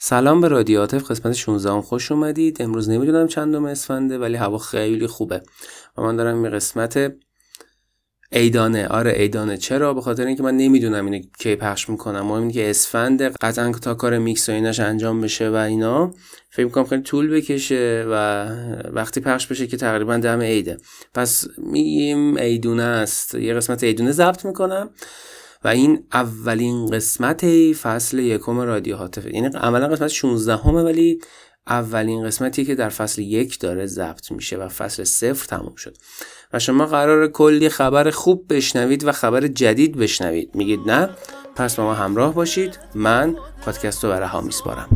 سلام به رادیو عاطف قسمت 16 هم خوش اومدید. امروز نمی‌دونم چندم اسفنده ولی هوا خیلی خوبه. و من دارم این قسمت ایدانه آره ایدانه چرا؟ به خاطر اینکه من نمی‌دونم اینو کی پخش می‌کنم. مهم اینه که اسفند قطعا تا کار میکس و ایناش انجام بشه و اینا. فکر می‌کنم خیلی طول بکشه و وقتی پخش بشه که تقریبا دم عیده. پس میگیم ایدونه است. یه قسمت ایدونه ضبط می‌کنم. و این اولین قسمت فصل یکم رادیو هاتفه یعنی عملا قسمت 16 همه ولی اولین قسمتی که در فصل یک داره ضبط میشه و فصل صفر تموم شد. و شما قرار کلی خبر خوب بشنوید و خبر جدید بشنوید. میگید نه؟ پس ما همراه باشید. من پادکست رو برای ها میسپارم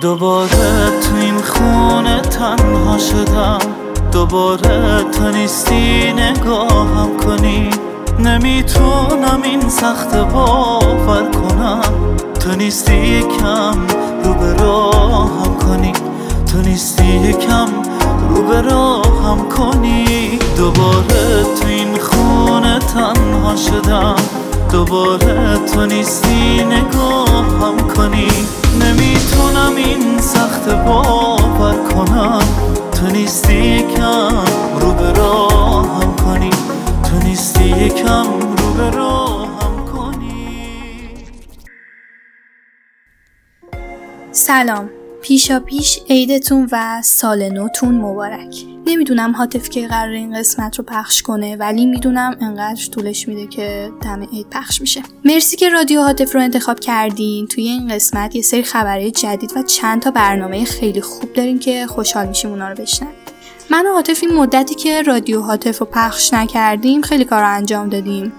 دوباره تو این خونه تنها شدم. دوباره تو نیستی نگاهم کنی. نمی‌تونم این سخت باور کنم. تو نیستی کم رو به راهم کنی. تو نیستی کم رو به راهم کنی. دوباره تو این خونه تنها شدم. دوباره تو نیستی نگاهم کنی. نمی‌تونم این سخت باور کنم. تو نیستی کم رو به راهم کنی. تو نیستی کم رو به راهم کنی. سلام. پیشا پیش عیدتون و سال نوتون مبارک. نمی‌دونم حاطف که قرار این قسمت رو پخش کنه ولی می‌دونم انقدر طولش میده که دم عید پخش میشه. مرسی که رادیو حاطف رو انتخاب کردین. توی این قسمت یه سری خبرهای جدید و چند تا برنامه خیلی خوب داریم که خوشحال میشیم اونا رو بشنویم. من و هاتف این مدتی که رادیو هاتف رو پخش نکردیم خیلی کار انجام دادیم.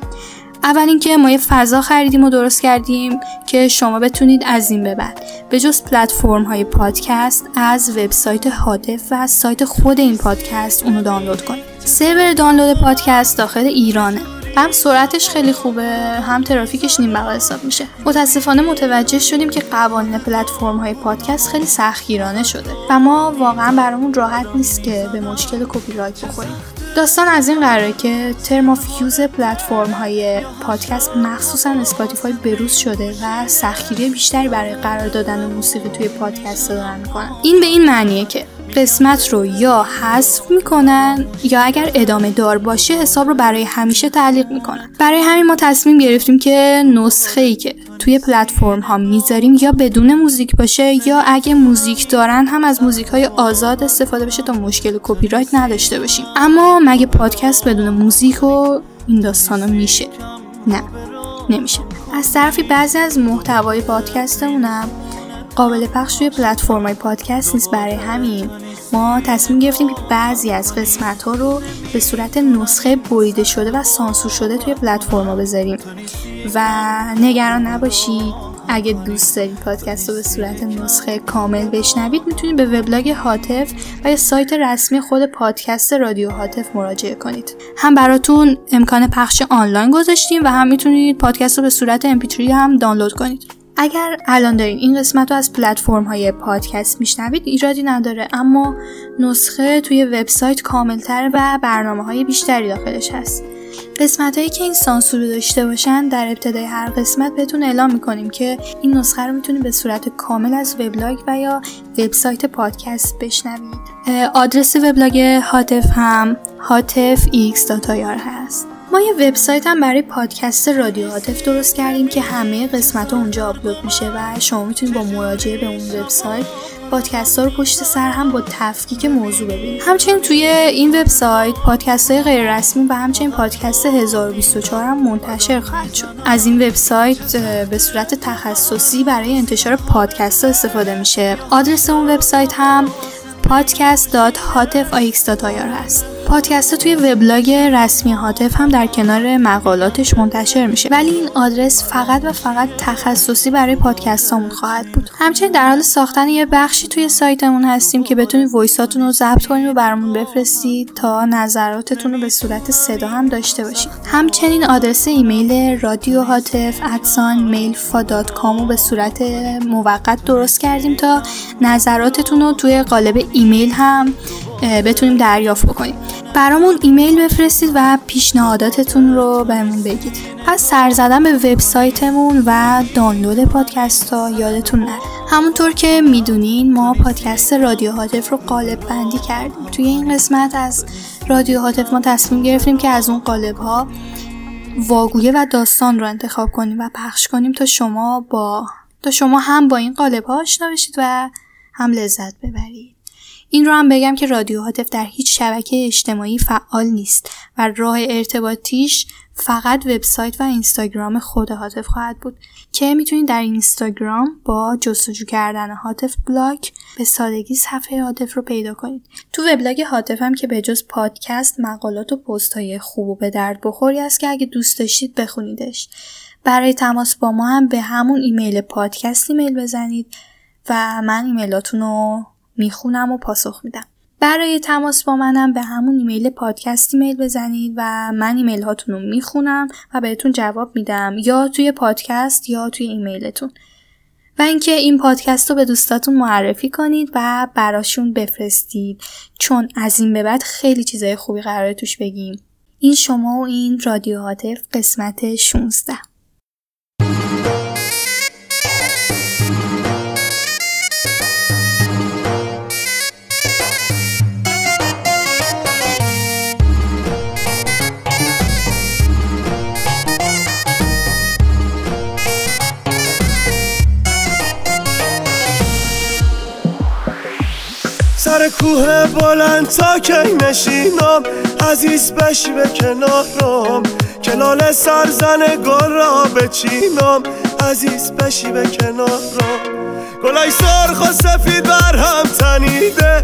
اول اینکه ما یه فضا خریدیم و درست کردیم که شما بتونید از این به بعد به جز پلتفرم های پادکست از وبسایت هاتف و از سایت خود این پادکست اونو دانلود کنید. سرور دانلود پادکست داخل ایرانه. هم سرعتش خیلی خوبه هم ترافیکش نیم بها حساب میشه. متاسفانه متوجه شدیم که قوانین پلتفرم های پادکست خیلی سختگیرانه شده و ما واقعا برامون راحت نیست که به مشکل کپی رایت بخوریم. داستان از این قراره که term of use پلتفرم های پادکست مخصوصا اسپاتیفای بروز شده و سختگیری بیشتری برای قرار دادن موسیقی توی پادکست دارن می‌کنن. این به این معنیه که قسمت رو یا حذف می‌کنن یا اگر ادامه دار باشه حساب رو برای همیشه تعلیق می‌کنن. برای همین ما تصمیم گرفتیم که نسخه ای که توی پلتفرم ها می‌ذاریم یا بدون موزیک باشه یا اگه موزیک دارن هم از موزیک های آزاد استفاده بشه تا مشکل کپی رایت نداشته باشیم. اما مگه پادکست بدون موزیک و این داستانا میشه؟ نه نمیشه. از طرفی بعضی از محتوای پادکستمونم قابل پخش توی پلتفرم پادکست نیست برای همین. ما تصمیم گرفتیم که بعضی از قسمت ها رو به صورت نسخه بریده شده و سانسور شده توی پلتفرم ها بذاریم. و نگران نباشید اگه دوست دارید پادکست رو به صورت نسخه کامل بشنوید می‌تونید به وبلاگ هاتف و یا سایت رسمی خود پادکست رادیو هاتف مراجعه کنید. هم براتون امکان پخش آنلاین گذاشتیم و هم می‌تونید پادکست رو به صورت mp3 هم دانلود کنید. اگر الان دارین این قسمت رو از پلتفرم های پادکست میشنوید ایرادی نداره اما نسخه توی وبسایت کاملتر و برنامه های بیشتری داخلش هست. قسمت هایی که این سانسور رو داشته باشن در ابتدای هر قسمت بهتون اعلام می‌کنیم که این نسخه رو می‌تونید به صورت کامل از وبلاگ و یا وبسایت پادکست بشنوید. آدرس وبلاگ هاتف هم هاتف هست. ما یه وبسایت هم برای پادکست رادیو عاطف درست کردیم که همه قسمت ها اونجا آپلود میشه و شما می‌تونید با مراجعه به اون وبسایت پادکست ها رو پشت سر هم با تفکیک موضوع ببینید. همچنین توی این وبسایت پادکست های غیر رسمی و همچنین پادکست 1024 هم منتشر خواهد شد. از این وبسایت به صورت تخصصی برای انتشار پادکست ها استفاده میشه. آدرس اون وبسایت هم podcast.hatf.ix.ir هست. پادکست توی وبلاگ رسمی هاتف هم در کنار مقالاتش منتشر میشه. ولی این آدرس فقط و فقط تخصصی برای پادکستامون خواهد بود. همچنین در حال ساختن یه بخشی توی سایتمون هستیم که بتونید voice اتون رو ضبط کنید و برامون بفرستید تا نظراتتون رو به صورت صدا هم داشته باشید. همچنین آدرس ایمیل رادیو هاتف at sign میل رو به صورت موقت درست کردیم تا نظراتتون رو توی قالب ایمیل هم بتونیم دریافت بکنیم. برامون ایمیل بفرستید و پیشنهاداتتون رو بهمون بگید. از سر زدن به وبسایتمون و دانلود پادکست ها یادتون نره. همونطور که می‌دونین ما پادکست رادیو هاتف رو قالب بندی کردیم. توی این قسمت از رادیو هاتف ما تصمیم گرفتیم که از اون قالب ها واگویه و داستان رو انتخاب کنیم و پخش کنیم تا شما با تا شما هم با این قالب ها آشنا بشید و هم لذت ببرید. این رو هم بگم که رادیو هاتف در هیچ شبکه اجتماعی فعال نیست و راه ارتباطیش فقط وبسایت و اینستاگرام خود هاتف خواهد بود که می‌تونید در اینستاگرام با جستجو کردن هاتف بلاگ به سادگی صفحه هاتف رو پیدا کنید. تو وبلاگ هاتف هم که به جز پادکست مقالات و پست های خوب و به درد بخوری است که اگه دوست داشتید بخونیدش. برای تماس با ما هم به همون ایمیل پادکست ایمیل بزنید و من ایمیلاتون رو می‌خونم و پاسخ میدم. برای تماس با منم به همون ایمیل پادکست ایمیل بزنید و من ایمیل هاتون رو می‌خونم و بهتون جواب میدم یا توی پادکست یا توی ایمیلتون. و اینکه این پادکست رو به دوستاتون معرفی کنید و براشون بفرستید چون از این به بعد خیلی چیزای خوبی قراره توش بگیم. این شما و این رادیو هاتف قسمت 16 کوه بلند تا کی نشینم. عزیز بشی به کنارم کلال سرزن گل را بچینم. عزیز بشی به کنارم گلای سرخ و سفید بر هم تنیده.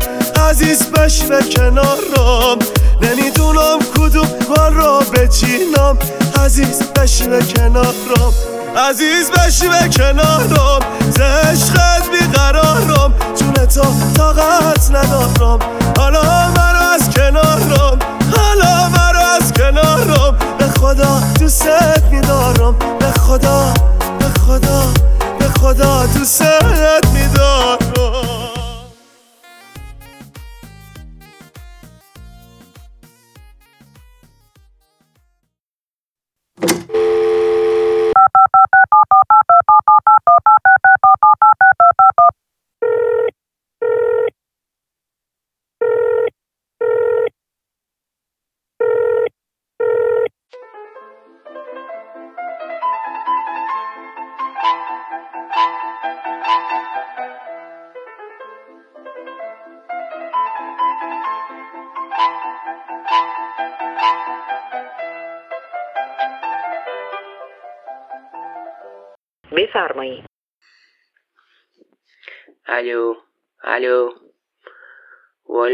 عزیز بشی به کنارم نمی‌دونم کدوم گل را بچینم. عزیز بشی به کنارم عزیز بشی به کنارم زشقت بیقرارم. جون تو طاقت ندارم. حالا مرا از کنارم حالا مرا از کنارم. به خدا دوست میدارم. به خدا به خدا به خدا دوست میدارم.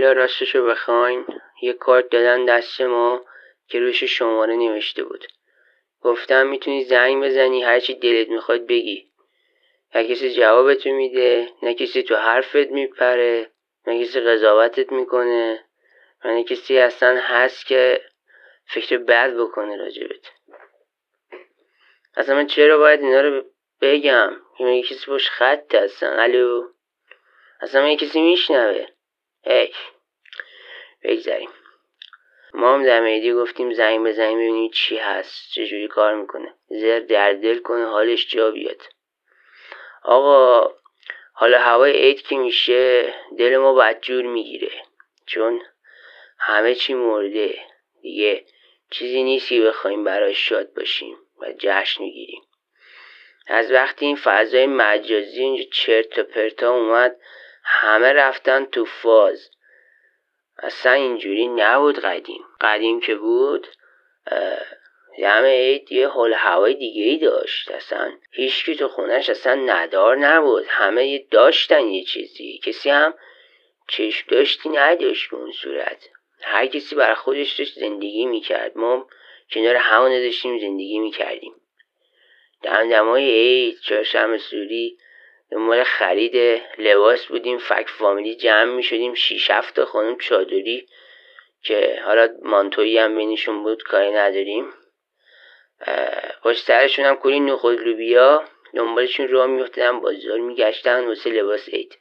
والا راستشو بخواین یه کارت دادن دست ما که روش شماره نوشته بود. گفتم می‌تونی زنگ بزنی هرچی دلت می‌خواد بگی. نه کسی جوابتو میده نه کسی تو حرفت میپره نه کسی قضاوتت می‌کنه و نه کسی اصلا هست که فکر بد بکنه راجبت. اصلا من چرا باید اینا رو بگم؟ من کسی باش خط هستن؟ الو؟ اصلا من کسی میشنوه؟ هی. بگذاریم. ما هم در میدی گفتیم زنگ بزنیم ببینیم چی هست چجوری کار می‌کنه. زر در دل کنه حالش جا بیاد. آقا حالا هوای عید که میشه دل ما بدجور می‌گیره. چون همه چی مرده. دیگه چیزی نیست که بخوایم براش شاد باشیم و جشن می‌گیریم. از وقتی این فضای مجازی اینجا چرت و پرتا اومد همه رفتن تو فاز. اصلا اینجوری نبود قدیم. قدیم که بود همه عید یه حال هوای دیگه ای داشت. اصلا هیچکی تو خونش اصلا ندار نبود. همه یه داشتن یه چیزی. کسی هم چشم داشتی نداشت به اون صورت. هر کسی برای خودش داشت زندگی می‌کرد. ما کنار همونه داشتیم زندگی می‌کردیم. دمدمای عید چهارشنبه سوری دنبال خرید لباس بودیم فک فامیلی جمع می شدیم شیش هفت خانم چادری که حالا مانتویی هم بینشون بود کاری نداریم. پشت سرشون هم کلی نخود لوبیا دنبالشون راه میفتدن بازار میگشتن واسه لباس عید.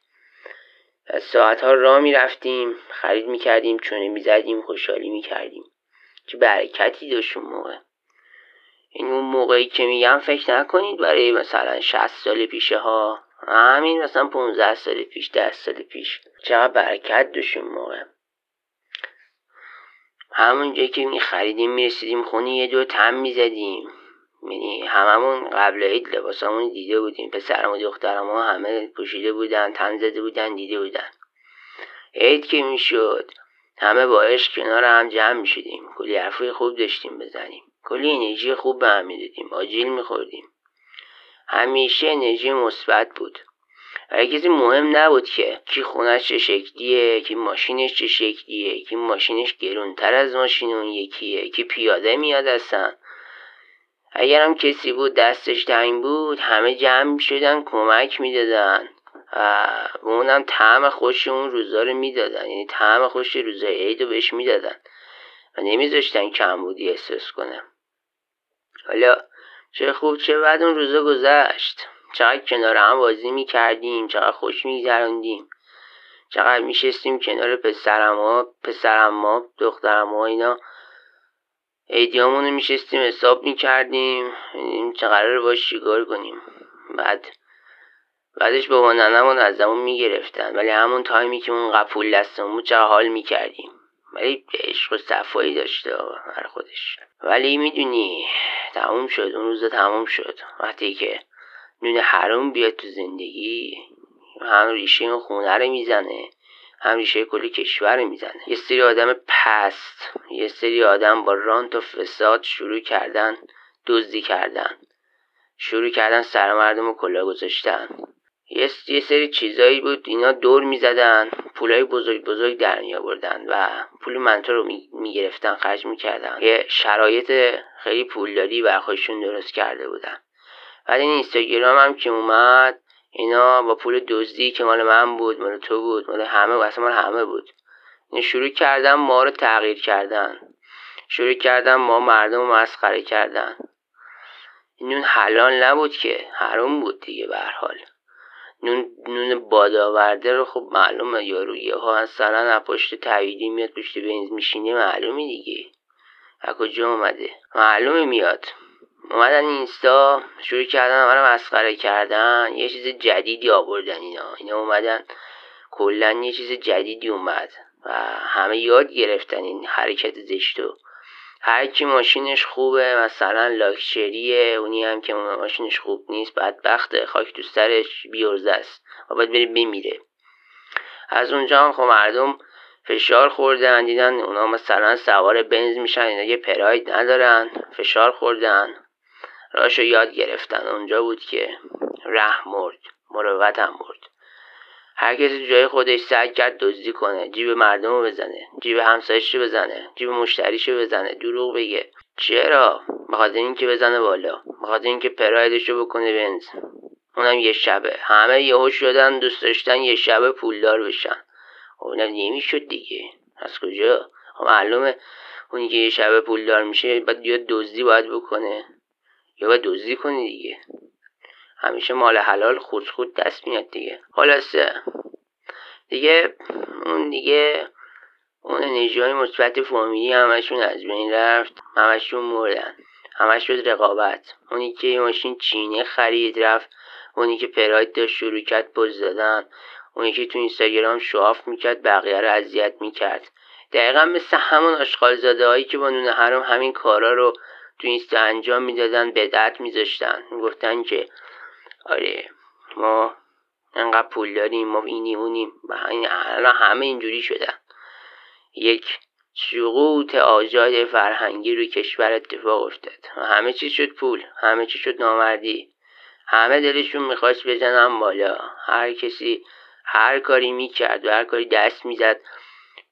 ساعتها را می‌رفتیم خرید می‌کردیم چونه می‌زدیم خوشحالی می‌کردیم. چه برکتی داشت اون موقع. این اون موقعی که میگم فکر نکنید برای مثلا 60 سال پیشه ها همین مثلا 15 سال پیش 10 سال پیش. چقدر برکت داشت اون موقع همون جایی که می خریدیم خونه یه دو تم می‌زدیم یعنی هممون قبل عید لباسامون دیده بودیم. پسرم و دخترم ها همه پوشیده بودن تن زده بودن دیده بودن. عید که می‌شد همه با عشق کنار هم جمع می‌شدیم کلی حرفای خوب داشتیم بزنیم. کلی انرژی خوب به هم می‌دادیم آجیل میخوردیم همیشه انرژی مثبت بود. برای کسی مهم نبود که کی خونش چه شکلیه کی ماشینش چه شکلیه کی ماشینش گرونتر از ماشین اون یکیه کی پیاده میاد اصلا. اگرم کسی بود دستش تنگ بود همه جمع شدن کمک می‌دادن. و اونم طعم خوش اون روزا رو می‌دادن. یعنی طعم خوش روزای عید رو بهش می‌دادن. و نمیذاشتن کمبودی احساس کنم. حالا چه خوب چه بعد اون روزا گذشت. چقدر کنار هم بازی می‌کردیم چقدر خوش میگذراندیم چقدر میشستیم کنار پسرم ها پسرم ما دخترم ها اینا. ایدیامون رو میشستیم حساب می‌کردیم. چه قرار باش چیکار کنیم. بعد بعدش بابا ننمون از زمون می‌گرفتن. ولی همون تایمی که اون قپول دستمون چقدر حال می‌کردیم. ولی عشق و صفایی داشته هر خودش. ولی می‌دونی تموم شد اون روزا تموم شد. وقتی که نون حروم بیاد تو زندگی هم ریشه اون خونه رو می‌زنه. هم ریشه کلی کشور می‌زنه. یه سری آدم پست یه سری آدم با رانت و فساد شروع کردن دزدی کردن. شروع کردن سر مردم و کلا گذاشتن. یه, یه سری چیزایی بود. اینا دور می‌زدن. پولای بزرگ بزرگ در می آوردن و پول منطقه رو می‌گرفتن می خرج می‌کردن. یه شرایط خیلی پولداری بر خودشون درست کرده بودن. بعد این اینستاگرام هم که اومد اینا با پول دزدی که مال من بود مال تو بود مال همه و اصلا مال همه بود. این شروع کردن ما رو تغییر کردن. شروع کردن ما مردم رو مسخره کردن. این حلال نبود که حروم بود دیگه به حال. نون نون بادآورده رو خب معلومه یارو یه ها مثلا از پشت تویدی میاد پشت بنز میشینه معلومه دیگه. از کجا اومده؟ معلومه میاد. اومدن اینستا شروع کردن همه مسخره کردن یه چیز جدیدی آوردن اینا. اینا اومدن کلا یه چیز جدیدی اومد و همه یاد گرفتن این حرکت زشتو هر کی ماشینش خوبه مثلا لاکچریه اونی هم که ماشینش خوب نیست بدبخته خاک تو سرش بیورزه است. و باید بره بمیره. از اونجا هم خب مردم فشار خوردن دیدن اونا مثلا سوار بنز میشن اینا یه پراید ندارن فشار خوردن. راشو یاد گرفتن. اونجا بود که ره مرد مروت هم مرد. هر کسی جای خودش سعی کرد دزدی کنه جیب مردم رو بزنه جیب همسایش رو بزنه جیب مشتریش رو بزنه دروغ بگه. چرا؟ بخاطر اینکه بزنه بالا بخاطر اینکه پرایدش رو بکنه بنز اونم یه شبه. همه یهو شدن دوست داشتن یه شبه پولدار بشن. اونم نمی‌شد دیگه. از کجا؟ خب معلومه اونی که یه شبه پولدار میشه باید یا دزدی باید بکنه یا باید دزدی کنی دیگه. همیشه مال حلال خود خود دست میاد دیگه. خلاصه. دیگه اون دیگه اون انرژی های مثبت فامیلی همشون از بین رفت همشون مردن. همش شد رقابت. اونی که یه ماشین چینه خرید رفت اونی که پراید داشت شروع کرد پوز دادن اونی که تو اینستاگرام شواف می‌کرد بقیه رو اذیت می‌کرد. دقیقا مثل همون آشغال زاده هایی که با نون حرام همین کارا رو تو اینستا انجام می‌دادن بدعت میذاشتن. می‌گفتن که آره. ما انقدر پول داریم ما اینی اونیم الان همه اینجوری شدن. یک سقوط آزاد فرهنگی روی کشور اتفاق افتاد. همه چی شد پول همه چی شد نامردی. همه دلشون می‌خواست بزنن بالا. هر کسی هر کاری می‌کرد و هر کاری دست می‌زد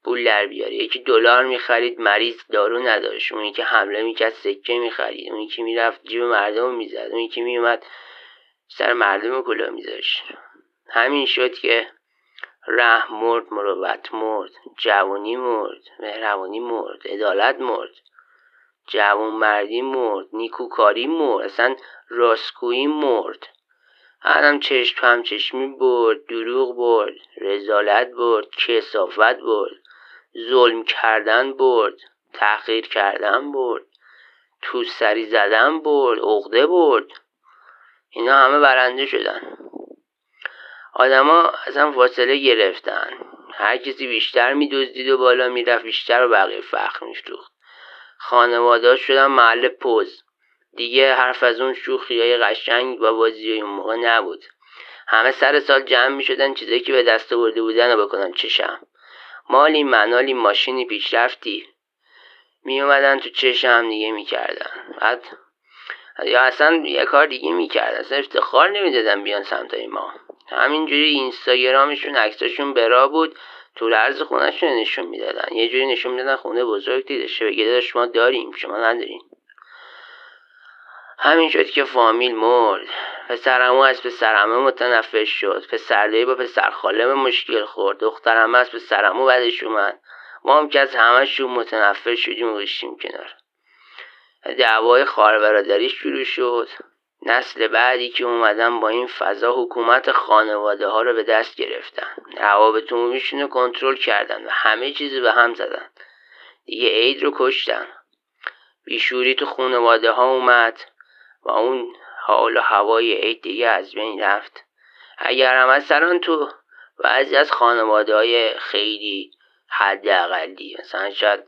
پول در بیاره یکی دلار می‌خرید مریض دارو نداشت. اونی که حمله می‌کرد سکه می‌خرید. اونی که می‌رفت جیب مردم می‌زد. اونی که میومد سر مردم کلا میذاشت. همین شد که ره مرد مروت مرد جوانی مرد مهربانی مرد عدالت مرد جوان مردی مرد نیکوکاری مرد اصلا راستگویی مرد. هم چشم هم چشمی برد دروغ برد رزالت برد کسافت برد ظلم کردن برد تحقیر کردن برد تو سری زدن برد عقده برد. اینا همه برنده شدن. آدما اصلا فاصله گرفتن. هر کسی بیشتر میدزدید و بالا می‌رفت بیشتر و بقیه فخر میفروخت خانواده شدن محل پوز. دیگه حرف از اون شوخی های قشنگ و بازی اون موقع نبود. همه سر سال جمع می شدن چیزایی که به دست برده بودن رو بکنن چشم. مالی منالی ماشینی پیشرفتی. می اومدن تو چشم دیگه می‌کردن. بعد یا اصلا یه کار دیگه می‌کردن اصلا افتخار نمی‌دادن بیان سمت ما. همینجوری اینستاگرامشون عکساشون برا بود. تو عرض خونهشون نشون می‌دادن. یه جوری نشون می‌دادن خونه بزرگ دیدشه بگه داشت ما داریم شما نداریم. همین شد که فامیل مرد. پسرمو از پسرمه متنفش شد. پسردایی با پسر خاله مشکل خورد. دخترمه از پسرمو بدش اومد. ما هم که از همهشون متنفر شدیم و کنار. دعوای خواهر برادری شروع شد. نسل بعدی که اومدن با این فضا حکومت خانواده ها رو به دست گرفتن. روابط عمومیشون رو کنترل کردن و همه چیزی به هم زدن. دیگه عید رو کشتن. بیشوری تو خانواده ها اومد و اون حال و هوای عید دیگه از بین رفت. اگر هم از تو بعضی از خانواده های خیلی حداقلی مثلا شاید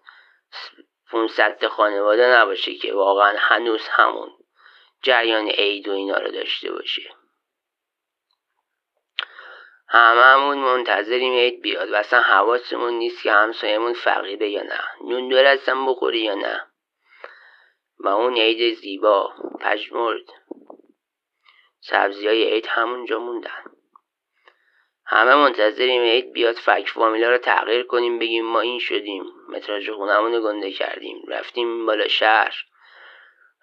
500 خانواده نباشه که واقعا هنوز همون جریان عید و اینا رو داشته باشه. هممون منتظریم عید بیاد. و اصلا حواسمون نیست که همسایمون فقیره یا نه. نون دارستم بخوری یا نه. و اون عید زیبا پژمرد. سبزی های عید همونجا موندن. همه منتظریم عید بیاد فک فامیلا رو تغییر کنیم بگیم ما این شدیم. متراژ خونمون گنده کردیم. رفتیم بالا شهر.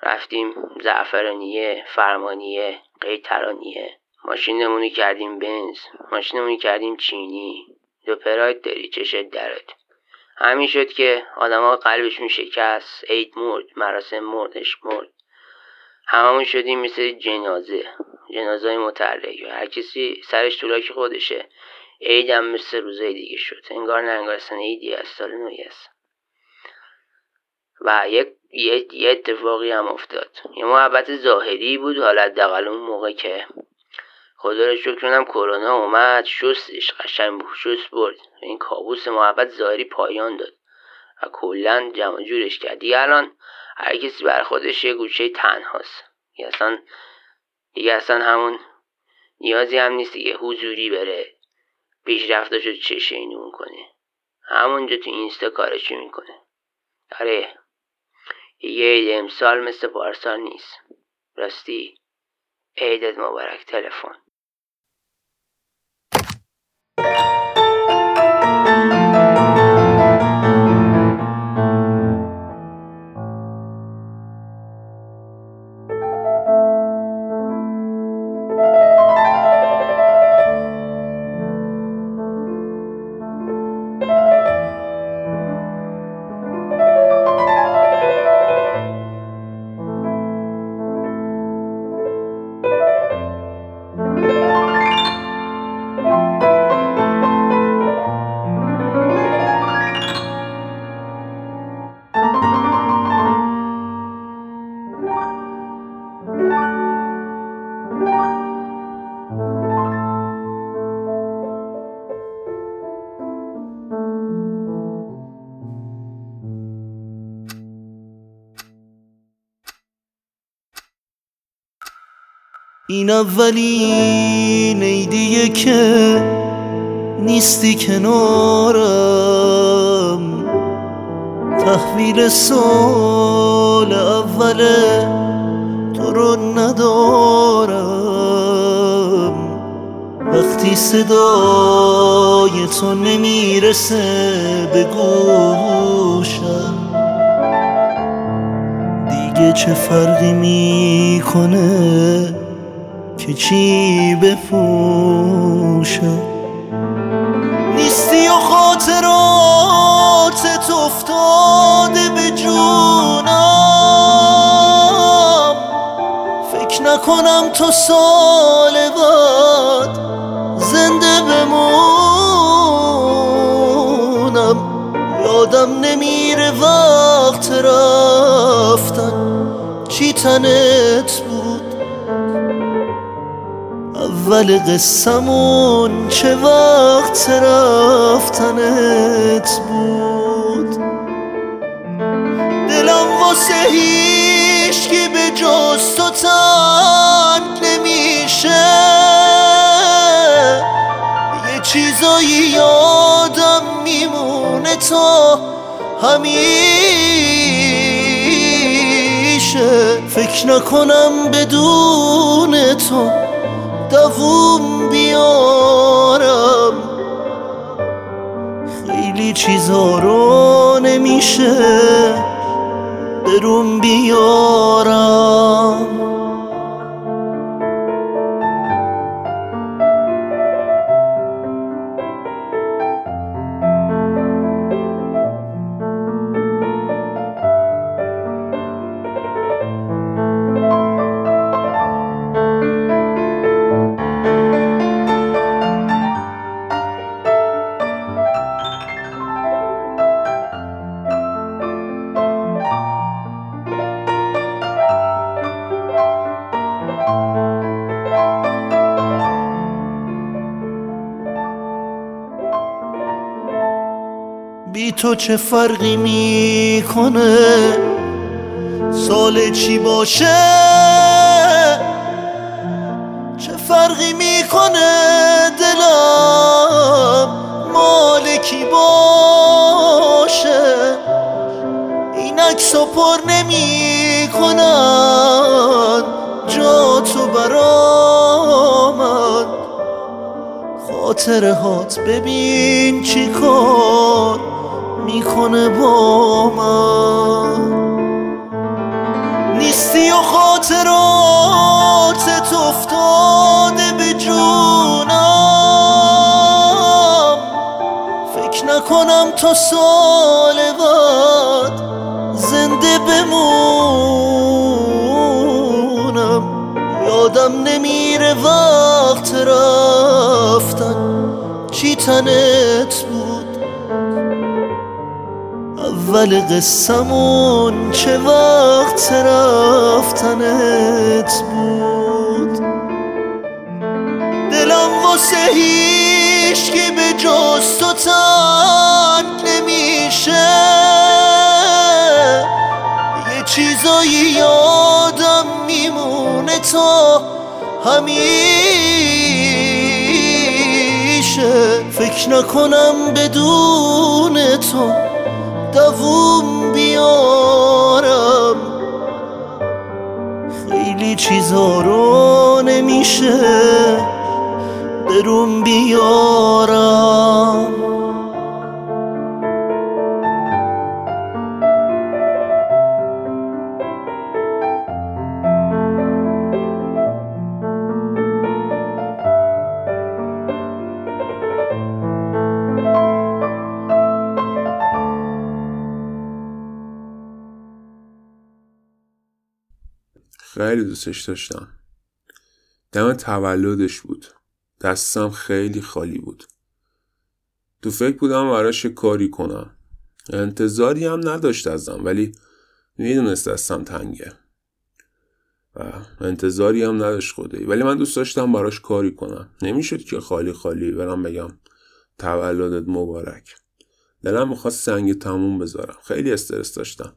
رفتیم زعفرانیه فرمانیه قیترانیه ماشینمونی کردیم بنز. ماشینمونی کردیم چینی. دو پراید داری چشت درد؟ همین شد که آدما قلبشون شکست. عید مرد مراسم مردش مرد. هممون شدیم مثل جنازه. جنازه های متحرک هر کسی سرش طولاک خودشه. هم مثل روزای دیگه شد. انگار نه انگار اصلا عیدی از سال نوی است و یک یه اتفاقی هم افتاد. یه محبت ظاهری بود حالا دقل اون موقع که خدا رو شکر کرونا اومد شستش قشنگ شست برد. این کابوس محبت ظاهری پایان داد. و کلا جمع جورش کرد. الان هر کسی بر خودش یه گوشه تنهاست. اصلا دیگه اصلا همون نیازی هم نیست دیگه. حضوری بره پیشرفتاشو چشه اینو کنه. همونجا تو اینستا کارشو می‌کنه؟ آره. یه عید امسال مثل پارسال نیست. راستی. عیدت مبارک. تلفن. این اولین عیدیه که نیستی کنارم. تحویل سال اوله ندارم. وقتی صدای تو نمی‌رسه به گوشم دیگه چه فرقی می‌کنه که چی بپوشم نیستی و خاطرات افتاده به جونم نکنم تو سال بعد زنده بمونم. یادم نمیره وقت رفتن. چی تنت بود؟ اول قصمون چه وقت رفتنت بود؟ نمیشه یه چیزایی یادم میمونه تا همیشه. فکر نکنم بدون تو دووم بیارم. خیلی چیزا رو نمیشه برون بیارم. چه فرقی می‌کنه؟ سال چی باشه؟ چه فرقی می‌کنه دلم؟ مال کی باشه؟ این عکس پر نمی کنن جا تو برامن. خاطره هات ببین چی کار می‌کنه با من. نیستی و خاطراتت افتاده به جونم. فکر نکنم تا سال بعد زنده بمونم. یادم نمیره وقت رفتن چی تنت اول قصمون چه وقت رفتنت بود؟ دلم واسه هیشگی به جز تو تنگ نمیشه. یه چیزایی یادم میمونه تا همیشه. فکر نکنم بدون تو دووم بیارم. خیلی چیزا رو نمیشه برون بیارم. خیلی دوستش داشتم. دم تولدش بود. دستم خیلی خالی بود. تو فکر بودم براش کاری کنم. انتظاری هم نداشت ازم ولی می‌دونست دستم تنگه. و انتظاری هم نداشت خودی ولی من دوست داشتم براش کاری کنم. نمی‌شد که خالی خالی برم بگم تولدت مبارک. دلم می‌خواست سنگ تموم بذارم. خیلی استرس داشتم.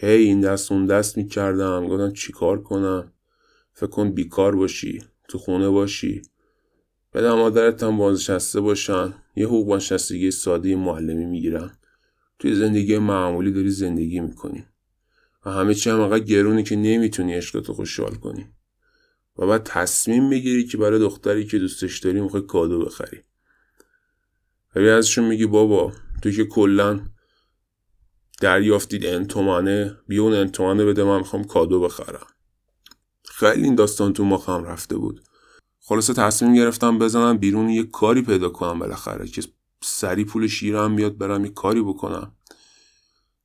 هی این دست اون دست می‌کردم. گفتم چیکار کنم؟ فکر کن بیکار باشی تو خونه باشی. بدم مادرت هم بازنشسته باشن. یه حقوق بازنشستگی ساده معلمی می‌گیرن. توی زندگی معمولی داری زندگی می‌کنی. و همه چی هم انقدر گرونه که نمی‌تونی عشقتو خوشحال کنی. و بعد تصمیم بگیری که برای دختری که دوستش داری می‌خوای کادو بخری. و ازشون میگی بابا تو که کلا دریافتید انتومانه بیون انتومانه بده من می‌خوام کادو بخرم. خیلی این داستان تو مخم رفته بود. خلاصه تصمیم گرفتم بزنم بیرون یه کاری پیدا کنم بالاخره. که سری پول شیرم بیاد برم یه کاری بکنم.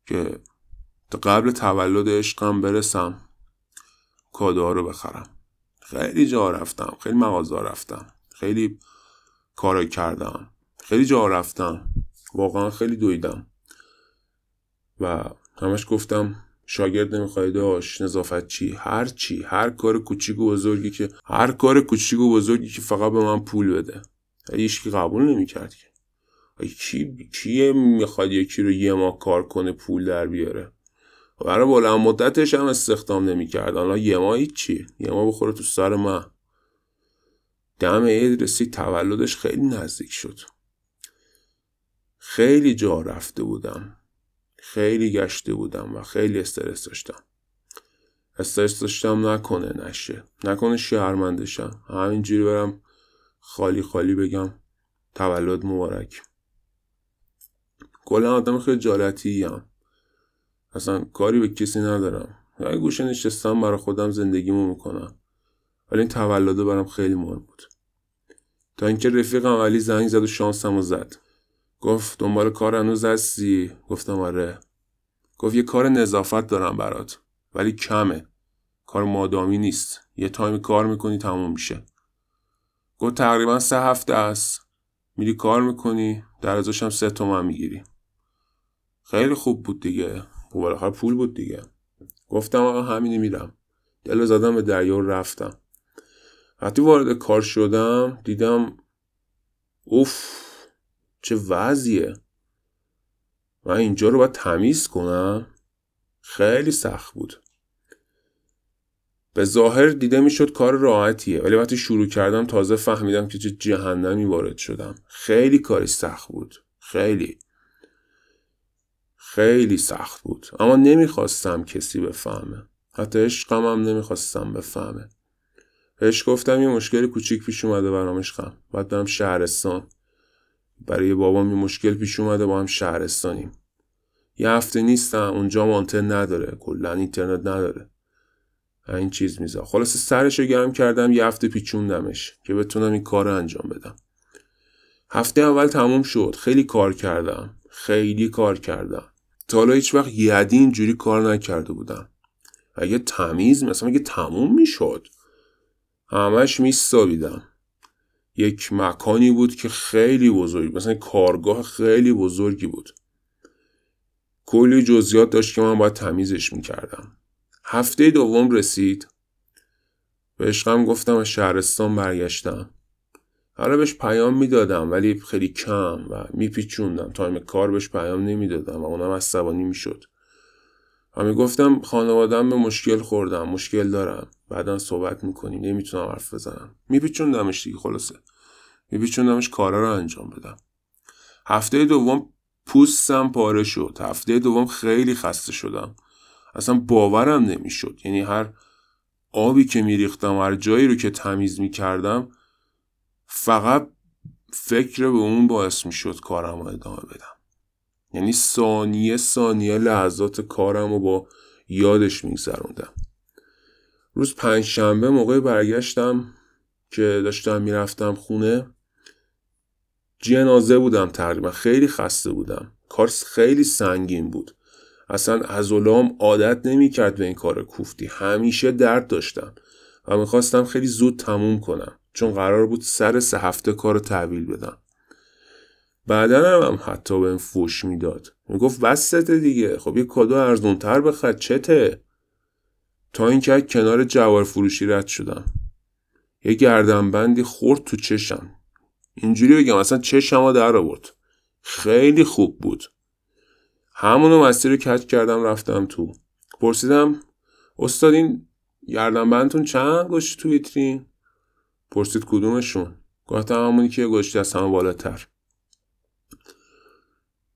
که تا قبل تولد عشقم برسم کادوها رو بخرم. خیلی جا رفتم خیلی مغازه رفتم. خیلی کار کردم. خیلی جا رفتم. واقعا خیلی دویدم. و همش گفتم شاگرد نمی‌خوای داشت نظافت چی؟ هر چی هر کار کوچیک و بزرگی که هر کار کوچیک و بزرگی که فقط به من پول بده. هیچ قبول نمی‌کرد که. کی کیه می‌خواد یکی رو یه ماه کار کنه پول در بیاره؟ برای بلند مدتش هم استخدام نمی‌کرد. حالا یه ماه چی یه ماه بخوره تو سر من. دم عید رسید تولدش خیلی نزدیک شد. خیلی جا رفته بودم. خیلی گشته بودم و خیلی استرس داشتم. استرس داشتم نکنه نشه. نکنه شهرمندشم. همینجوری برم خالی خالی بگم تولد مبارک. کلا آدم خیلی جالتی هم اصلا کاری به کسی ندارم. یه گوشه نشستم برای خودم زندگیمو می‌کنم. ولی این تولده برام خیلی مهم بود. تا اینکه رفیقم علی زنگ زد و شانسمو زد. گفت دنبال کار هنوز هستی؟ گفتم آره. گفت یه کار نظافت دارم برات ولی کمه. کار مادامی نیست. یه تایم کار می‌کنی تموم میشه. گفت تقریبا سه هفته است. میری کار می‌کنی در ازاشم سه تومن می‌گیری. خیلی خوب بود دیگه. و بالاخره پول بود دیگه. گفتم آقا همینی میرم. دل زدم به دریا رفتم. وقتی وارد کار شدم دیدم اوف چه وضعیه؟ من اینجا رو باید تمیز کنم؟ خیلی سخت بود. به ظاهر دیده می‌شد کار راحتیه ولی وقتی شروع کردم تازه فهمیدم که چه جهنمی وارد شدم. خیلی کاری سخت بود. خیلی. خیلی سخت بود. اما نمی‌خواستم کسی بفهمه. حتی عشقم هم نمی‌خواستم بفهمه. بهش گفتم یه مشکل کوچیک پیش اومده برام عشقم. باید برم شهرستان. برای بابام یه مشکل پیش اومده با هم شهرستانیم. یه هفته نیستم اونجا مانتن نداره کلا اینترنت نداره. این چیز میزا خلاصه سرش رو گرم کردم یه هفته پیچوندمش که بتونم این کار انجام بدم. هفته اول تموم شد خیلی کار کردم خیلی کار کردم. تا حالا هیچ وقت یدی اینجوری کار نکرده بودم. اگه تمیز مثلا اگه تموم می‌شد همش میستابیدم یک مکانی بود که خیلی بزرگ مثلا کارگاه خیلی بزرگی بود. کلی جزئیات داشت که من باید تمیزش می‌کردم. هفته دوم رسید. به عشقم گفتم از شهرستان برگشتم. حالا بهش پیام می‌دادم ولی خیلی کم و میپیچوندم. تایم کار بهش پیام نمی‌دادم و اونم عصبانی می‌شد. و می‌گفتم خانوادم به مشکل خوردم مشکل دارم. بعدا صحبت می‌کنیم نمی‌تونم حرف بزنم. میپیچوندمش دیگه خلاصه. میپیچوندمش کارا رو انجام بدم. هفته دوم پوستم پاره شد. هفته دوم خیلی خسته شدم. اصلا باورم نمی‌شد. یعنی هر آبی که میریختم هر جایی رو که تمیز می‌کردم فقط فکر به اون باعث می‌شد کارم رو ادامه بدم. یعنی ثانیه ثانیه لحظات کارم رو با یادش میگذروندم. روز پنج شنبه موقع برگشتم که داشتم می‌رفتم خونه جنازه بودم تقریبا خیلی خسته بودم. کار خیلی سنگین بود. اصلا ازولام عادت نمی‌کرد به این کار کوفتی. همیشه درد داشتم و می‌خواستم خیلی زود تموم کنم چون قرار بود سر سه هفته کار تحویل بدم. بعدا هم حتی بهم فوش می‌داد. می‌گفت بسته دیگه. خب یه کادو ارزونتر بخر. چته؟ تا اینکه کنار جوار فروشی رد شدم. یه گردنبندی خورد تو چشم. اینجوری بگم اصلا چشم در آورد. خیلی خوب بود. همونو مسیر رو کج کردم رفتم تو. پرسیدم استاد این گردنبندتون چند گشت تو ویترین؟ پرسید کدومشون؟ گفتم همونی که گشتی از همه بالاتر.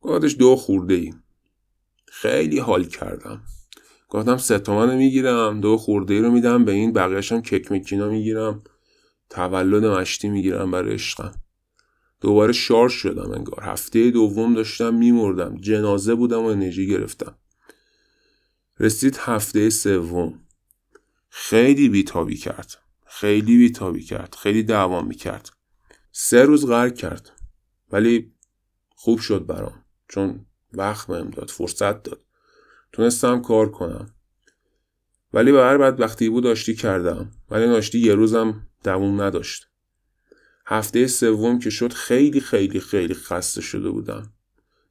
گفتش دو خورده ای خیلی حال کردم. گفتم سه تومن می‌گیرم دو خورده ای رو میدم به این بقیهشم کک مکینا می‌گیرم. تولد مشتی می‌گیرم برای عشقم. دوباره شارژ شدم انگار. هفته دوم داشتم میمردم. جنازه بودم و انرژی گرفتم. رسید هفته سوم. خیلی بیتابی کرد. خیلی بیتابی کرد. خیلی دوام می‌کرد. سه روز غرق کرد. ولی خوب شد برام. چون وقت بهم داد فرصت داد. تونستم کار کنم. ولی به هر بدبختی بود آشتی کردم. ولی این آشتی یه روزم دووم نداشت. هفته سوم که شد خیلی خیلی خیلی خسته شده بودم.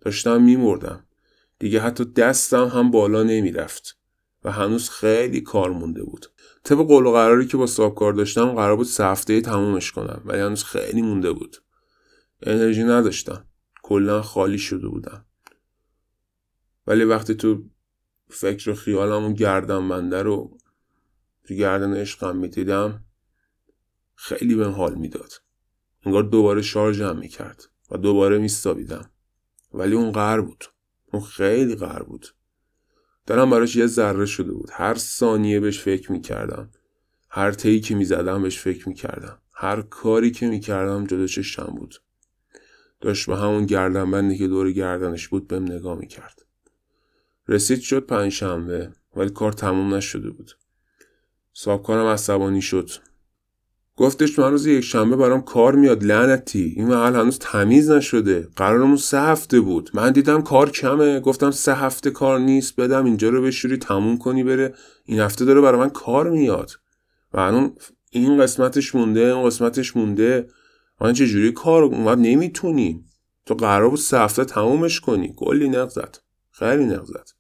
داشتم میمردم. دیگه حتی دستم هم بالا نمی‌رفت و هنوز خیلی کار مونده بود. طبق قول و قراری که با صاحب کار داشتم قرار بود سه هفته تمومش کنم ولی هنوز خیلی مونده بود. انرژی نداشتم. کلا خالی شده بودم. ولی وقتی تو فکر و خیالم و گردم بنده رو تو گردن عشقم می‌دیدم خیلی بهم حال می‌داد. انگار دوباره شارژم می‌کرد و دوباره میستابیدم ولی اون قهر بود. اون خیلی قهر بود. دارم براش یه ذره شده بود. هر ثانیه بهش فکر می‌کردم. هر تیی که می‌زدم بهش فکر می‌کردم. هر کاری که می‌کردم جلو چشم بود. داشت به همون گردنبندی که دور گردنش بود بهم نگاه می‌کرد. رسید شد پنجشنبه ولی کار تموم نشده بود. کارم عصبانی شد. گفتش من روز یک شنبه برام کار میاد لعنتی. این محل هنوز تمیز نشده. قرارمون سه هفته بود. من دیدم کار کمه. گفتم سه هفته کار نیست. بدم اینجا رو بشوری تموم کنی بره. این هفته داره برای من کار میاد. و الان این قسمتش مونده این قسمتش مونده. من چجوری کار اومد؟ نمی‌تونیم تو قرار بود سه هفته تمومش کنی. کلی نقزت خیلی نقزت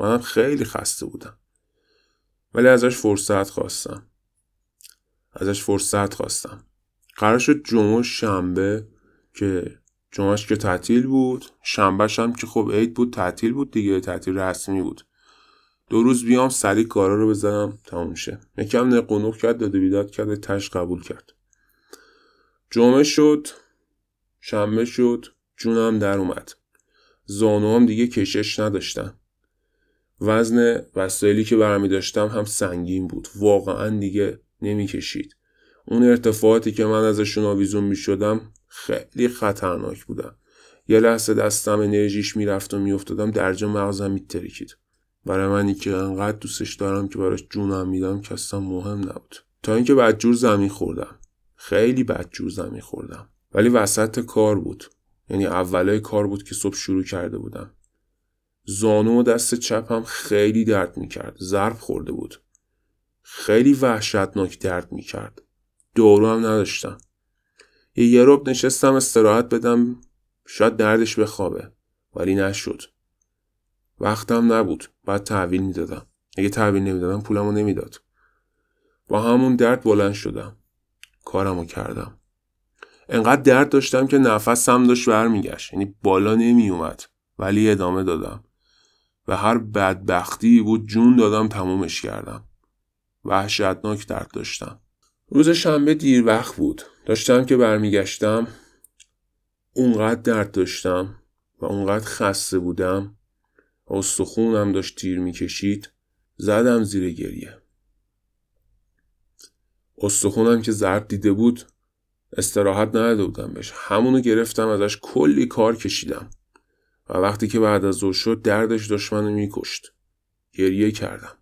منم خیلی خسته بودم. ولی ازش فرصت خواستم. ازش فرصت خواستم. قرار شد جمعه شنبه که جمعهش که تعطیل بود شنبهش هم که خب عید بود تعطیل بود دیگه تعطیل رسمی بود. دو روز بیام سریع کارا رو بزنم تموم شه. یکم نقنق کرد داده بیداد کرد تش قبول کرد. جمعه شد شنبه شد جونم در اومد. زانوام دیگه کشش نداشتن. وزن وسایلی که برمی داشتم هم سنگین بود. واقعا دیگه نمی‌کشید. اون ارتفاعاتی که من ازشون آویزون می شدم خیلی خطرناک بودن. یه لحظه دستم انرژیش می‌رفت و میافتادم درجا مغزم میترکید. برای منی که انقدر دوستش دارم که براش جونم میدم اصلا مهم نبود. تا اینکه بدجور زمین خوردم. خیلی بدجور زمین خوردم. ولی وسط کار بود. یعنی اولای کار بود که صبح شروع کرده بودم. زانو و دست چپم خیلی درد می‌کرد. ضرب خورده بود. خیلی وحشتناک درد می‌کرد. دورو هم نداشتم. یه یه رب نشستم استراحت بدم. شاید دردش بخوابه ولی نشد. وقتم نبود. بعد تحویل می‌دادم. اگه تحویل نمی‌دادم پولمو نمی‌داد. با همون درد بلند شدم. کارمو کردم. انقدر درد داشتم که نفسم داشت برمیگشت. یعنی بالا نمیومد ولی ادامه دادم. و هر بدبختی بود جون دادم تمومش کردم. وحشتناک درد داشتم. روز شنبه دیر وقت بود. داشتم که برمیگشتم اونقدر درد داشتم و اونقدر خسته بودم استخونم داشت تیر می‌کشید زدم زیر گریه. استخونم که زرد دیده بود استراحت نداده بودم بهش. همونو گرفتم ازش کلی کار کشیدم. و وقتی که بعد از ظهر شد دردش داشت منو میکشت. گریه کردم.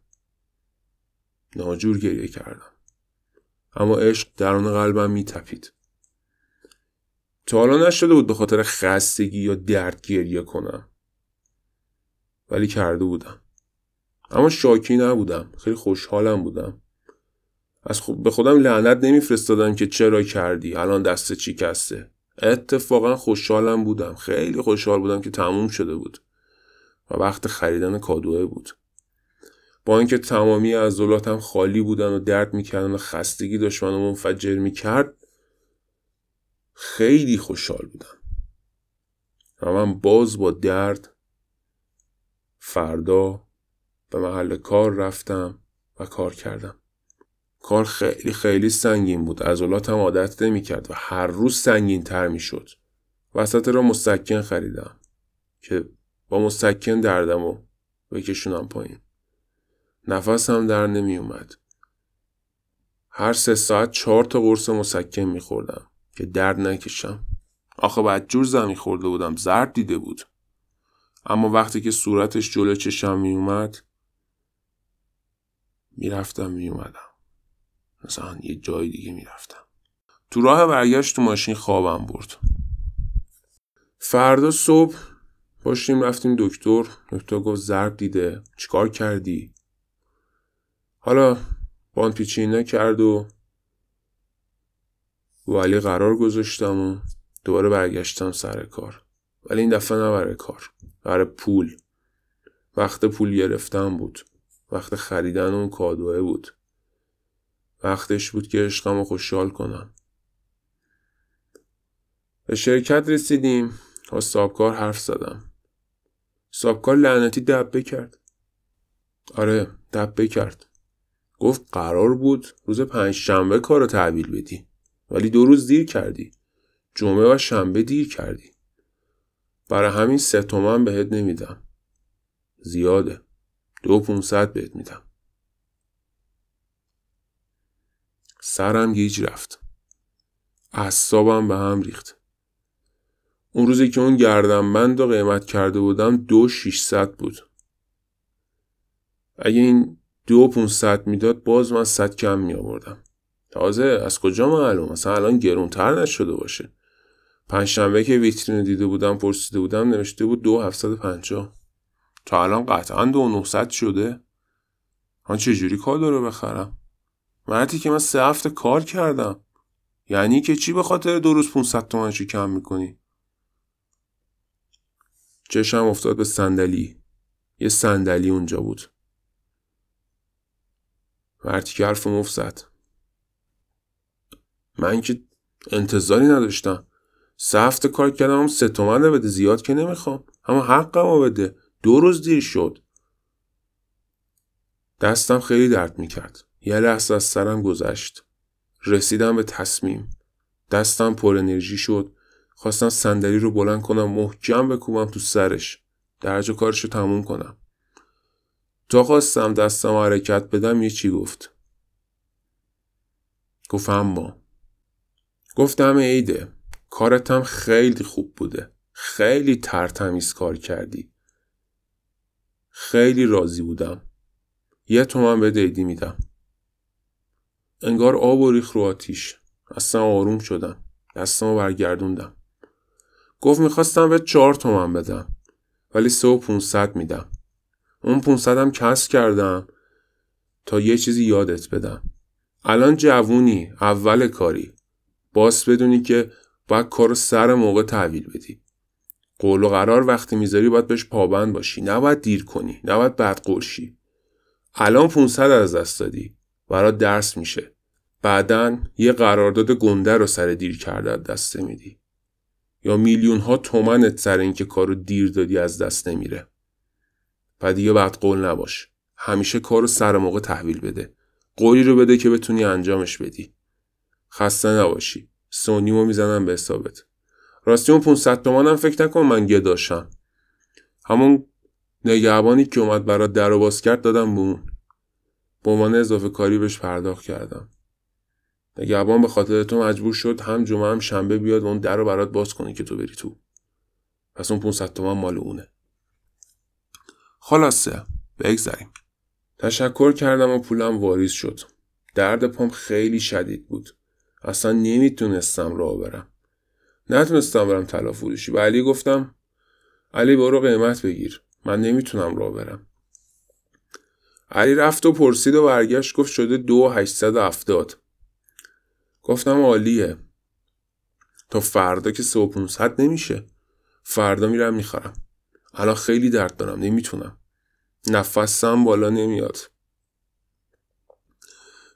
ناجور گریه کردم. اما عشق درون قلبم میتپید. تا حالا نشده بود به خاطر خستگی یا درد گریه کنم. ولی کرده بودم. اما شاکی نبودم. خیلی خوشحالم بودم. از خود به خودم لعنت نمیفرستادم که چرا کردی؟ الان دست چی کسته؟ اتفاقا خوشحالم بودم. خیلی خوشحال بودم که تموم شده بود و وقت خریدن کادوه بود. با اینکه تمامی عضلاتم خالی بودن و درد می‌کردن و خستگی داشت منو منفجر می‌کرد خیلی خوشحال بودم. و من باز با درد فردا به محل کار رفتم و کار کردم. کار خیلی خیلی سنگین بود عضلاتم عادت نمی‌کرد و هر روز سنگین تر می‌شد وسط را مسکن خریدم که با مسکن دردم و بکشونم پایین نفسم در نمی اومد. هر سه ساعت چهار تا قرص مسکن میخوردم که درد نکشم. آخه بعد جور زمین خورده بودم زرد دیده بود. اما وقتی که صورتش جلو چشم می اومد می‌رفتم می اومدم. مثلا یه جای دیگه می‌رفتم. تو راه برگشت تو ماشین خوابم برد. فردا صبح پاشتیم رفتیم دکتر. دکتر گفت زرد دیده. چیکار کردی؟ حالا بان پیچی کرد و ولی قرار گذاشتم و دوباره برگشتم سر کار. ولی این دفعه نه برای کار برای پول. وقت پول گرفتم بود. وقت خریدن اون کادوه بود. وقتش بود که عشقم رو خوشحال کنم. به شرکت رسیدیم. با سابکار حرف زدم. سابکار لعنتی دبه کرد. آره دبه کرد. گفت قرار بود روز پنج شنبه کار رو تحویل بدی. ولی دو روز دیر کردی. جمعه و شنبه دیر کردی. برای همین سه تومن بهت نمیدم. زیاده. دو پونصد بهت میدم. سرم گیج رفت. اعصابم به هم ریخت. اون روزی که اون گردنبند رو قیمت کرده بودم دو شیشصد بود. اگه این دو پونصد می‌داد باز من صد کم می آوردم تازه از کجا معلوم مثلا الان گرونتر نشده باشه. پنجشنبه که ویترین دیده بودم پرسیده بودم نوشته بود دو هفتصد پنجاه. تا الان قطعا دو نهصد شده. من چجوری کادو رو بخرم؟ مردی که من سه هفته کار کردم. یعنی که چی به خاطر دو روز 500 تومنشو کم می‌کنی؟ چشم افتاد به صندلی. یه صندلی اونجا بود. مردی که حرف مفت زد من که انتظاری نداشتم. سه هفته کار کردم هم سه تومن بده. زیاد که نمی‌خوام. اما حقم بده. دو روز دیر شد. دستم خیلی درد می‌کرد. یه لحظه از سرم گذشت. رسیدم به تصمیم. دستم پر انرژی شد. خواستم صندلی رو بلند کنم محکم بکوبم تو سرش. درج و کارش رو تموم کنم. تا خواستم دستم حرکت بدم یه چی گفت؟ گفت اما. گفتم عیده. کارتم خیلی خوب بوده. خیلی ترتمیز کار کردی. خیلی راضی بودم. یه تومن به دیدی میدم. انگار آب و ریخ رو آتیش. اصلا آروم شدم. دستم برگردوندم. گفت می‌خواستم به چهار تومن بدم. ولی سه و پونصد میدم. اون پونصدم کس کردم تا یه چیزی یادت بدم. الان جوونی اول کاری. باس بدونی که باید کار سر موقع تحویل بدی. قول و قرار وقتی می‌ذاری باید بهش پابند باشی. نباید دیر کنی. نباید بد قرشی. الان 500 از دست دادی. برات درس میشه. بعدا یه قرارداد گنده رو سر دیر کرده از دست میدی. یا میلیون ها تومنت سر اینکه کارو دیر دادی از دست نمیره. و دیگه بعد قول نباش. همیشه کارو سر موقع تحویل بده. قولی رو بده که بتونی انجامش بدی. خسته نباشی. سونیمو می‌زنم به حسابت. راستی اون 500 تومنم فکر نکن من گداشم. همون نگهبانی که اومد برات در باز کرد دادم به اون. به عنوان اضافه کاری بهش پرداخت کردم. نگهبان به خاطر تو مجبور شد هم جمعه هم شنبه بیاد و اون در رو برات باز کنی که تو بری تو. پس اون 500 تومن مال اونه. خلاصه بگذریم. تشکر کردم و پولم واریز شد. درد پام خیلی شدید بود. اصلا نمی‌تونستم راه برم. نتونستم برم طلا فروشی به علی گفتم علی برو قیمت بگیر. من نمی‌تونم راه برم. علی رفت و پرسید و برگشت گفت شده دو هشتصد هفتاد. گفتم عالیه. تا فردا که سه و نمیشه. فردا میرم می‌خرم. الان خیلی درد دارم نمی‌تونم. نفسم بالا نمیاد.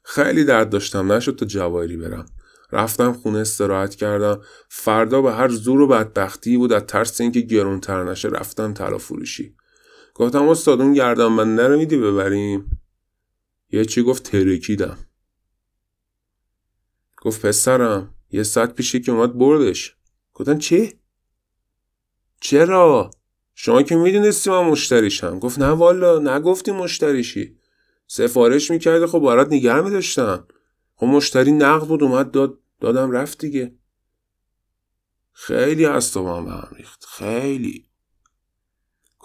خیلی درد داشتم نشد تا جواهری برم. رفتم خونه استراحت کردم. فردا به هر زور و بدبختی بود از ترس اینکه گرونتر نشه رفتم طلا فروشی گفتم استاد اون گردم من رو میدی ببریم؟ یه چی گفت؟ ترکیدم. گفت پسرم یه ساعت پیشی که اومد بردش. گفتم چی؟ چرا؟ شما که می‌دونستی من مشتریشم. گفت نه والا نگفتی مشتریشی. سفارش می‌کرده خب برات نگه میداشتم. خب مشتری نقد بود اومد داد دادم رفت دیگه. خیلی از تو هم ریخت. خیلی.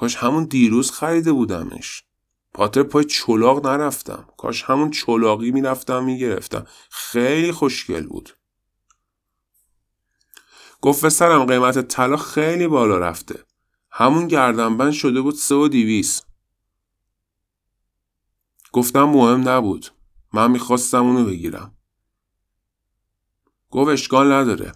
کاش همون دیروز خریده بودمش. پاتر پای چلاق نرفتم. کاش همون چلاقی می‌رفتم می‌گرفتم. خیلی خوشگل بود. گفت سرم قیمت طلا خیلی بالا رفته. همون گردنبند شده بود سه و دیویس گفتم مهم نبود. من می‌خواستم اونو بگیرم. گفت اشکال نداره.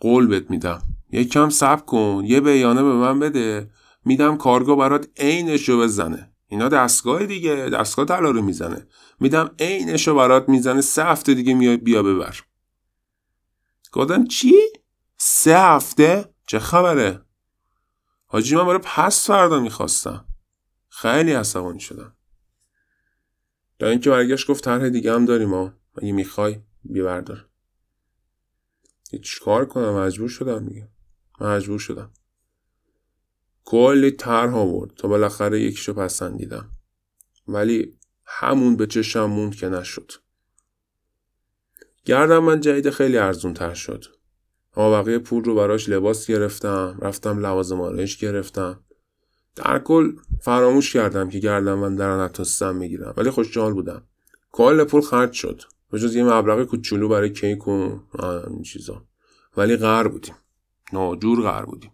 قول بهت میدم. یکم صبر کن یه بیانه به من بده. میدم کارگاه برات عینشو بزنه. اینا دستگاه دیگه دستگاه طلا رو می‌زنه. میدم عینشو برات می‌زنه. سه هفته دیگه میای بیا ببر. گفتم چی؟ سه هفته؟ چه خبره؟ حاجی من برای پس فردا می‌خواستم. خیلی عصبانی شدم. تا اینکه برگشت گفت طرح دیگه هم داریم ها. اگه می‌خوای بیا بردار. کار کنم؟ مجبور شدم دیگه. مجبور شدم. کلی طرح آورد تا بالاخره یکیشو پسندیدم. ولی همون به چشم موند که نشد. گردم من جدید خیلی ارزون تر شد. اما بقیه پول رو براش لباس گرفتم رفتم لوازم آرایش گرفتم. در کل فراموش کردم که گردم من در نتونستم می‌گیرم ولی خوشحال بودم. کل پول خرج شد. به جز یه مبلغ کوچولو برای کیک و این چیزا. ولی غر بودیم. ناجور غر بودیم.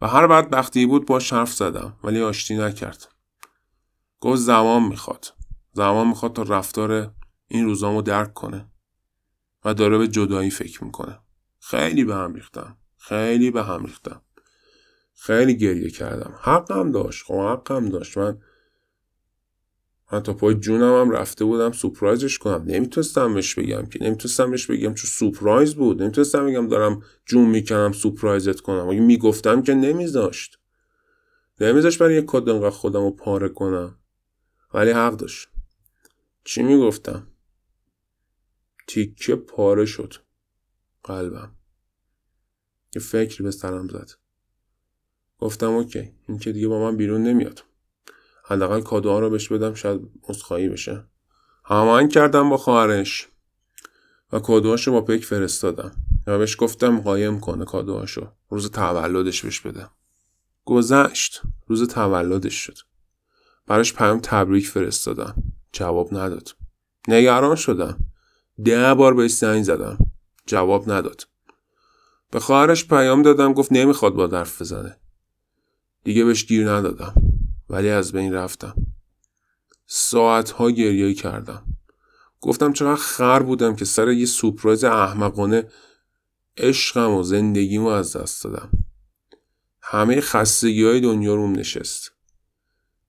و هر بدبختی بود با حرف زدم ولی آشتی نکرد. گفت زمان می‌خواد. زمان می‌خواد تا رفتار این روزامو درک کنه. و داره به جدایی فکر می‌کنه. خیلی به هم ریختم. خیلی به هم ریختم. خیلی گریه کردم. حقم داشت. خب حقم داشت. من من تا پای جونم هم رفته بودم سپرایزش کنم. نمی‌تونستم بهش بگم که. نمی‌تونستم بهش بگم چون سپرایز بود. نمی‌تونستم بگم دارم جون می‌کنم سپرایزت کنم. اگه می‌گفتم که نمیذاشت. نمیذاشت برای یک کد انقدر خودم رو پاره کنم. ولی حق داشت. چی می‌گفتم؟ تیکه پاره شد قلبم. یه فکری به سرم زد. گفتم اوکی این که دیگه با من بیرون نمیاد. حداقل کادوها رو بهش بدم شاید عذرخواهی بشه. هماهنگ کردم با خواهرش و کادوهاشو با پک فرستادم. و بهش گفتم قایم کنه کادوهاشو روز تولدش بهش بدم گذشت. روز تولدش شد. براش پیام تبریک فرستادم. جواب نداد. نگران شدم. ده بار بهش زنگ زدم. جواب نداد. به خواهرش پیام دادم گفت نمی‌خواد با درف بزنه. دیگه بهش گیر ندادم. ولی از بین رفتم. ساعتها گریه کردم. گفتم چقدر خر بودم که سر یه سپرایز احمقانه عشقم و زندگیمو از دست دادم. همه خستگی های دنیا روم نشست.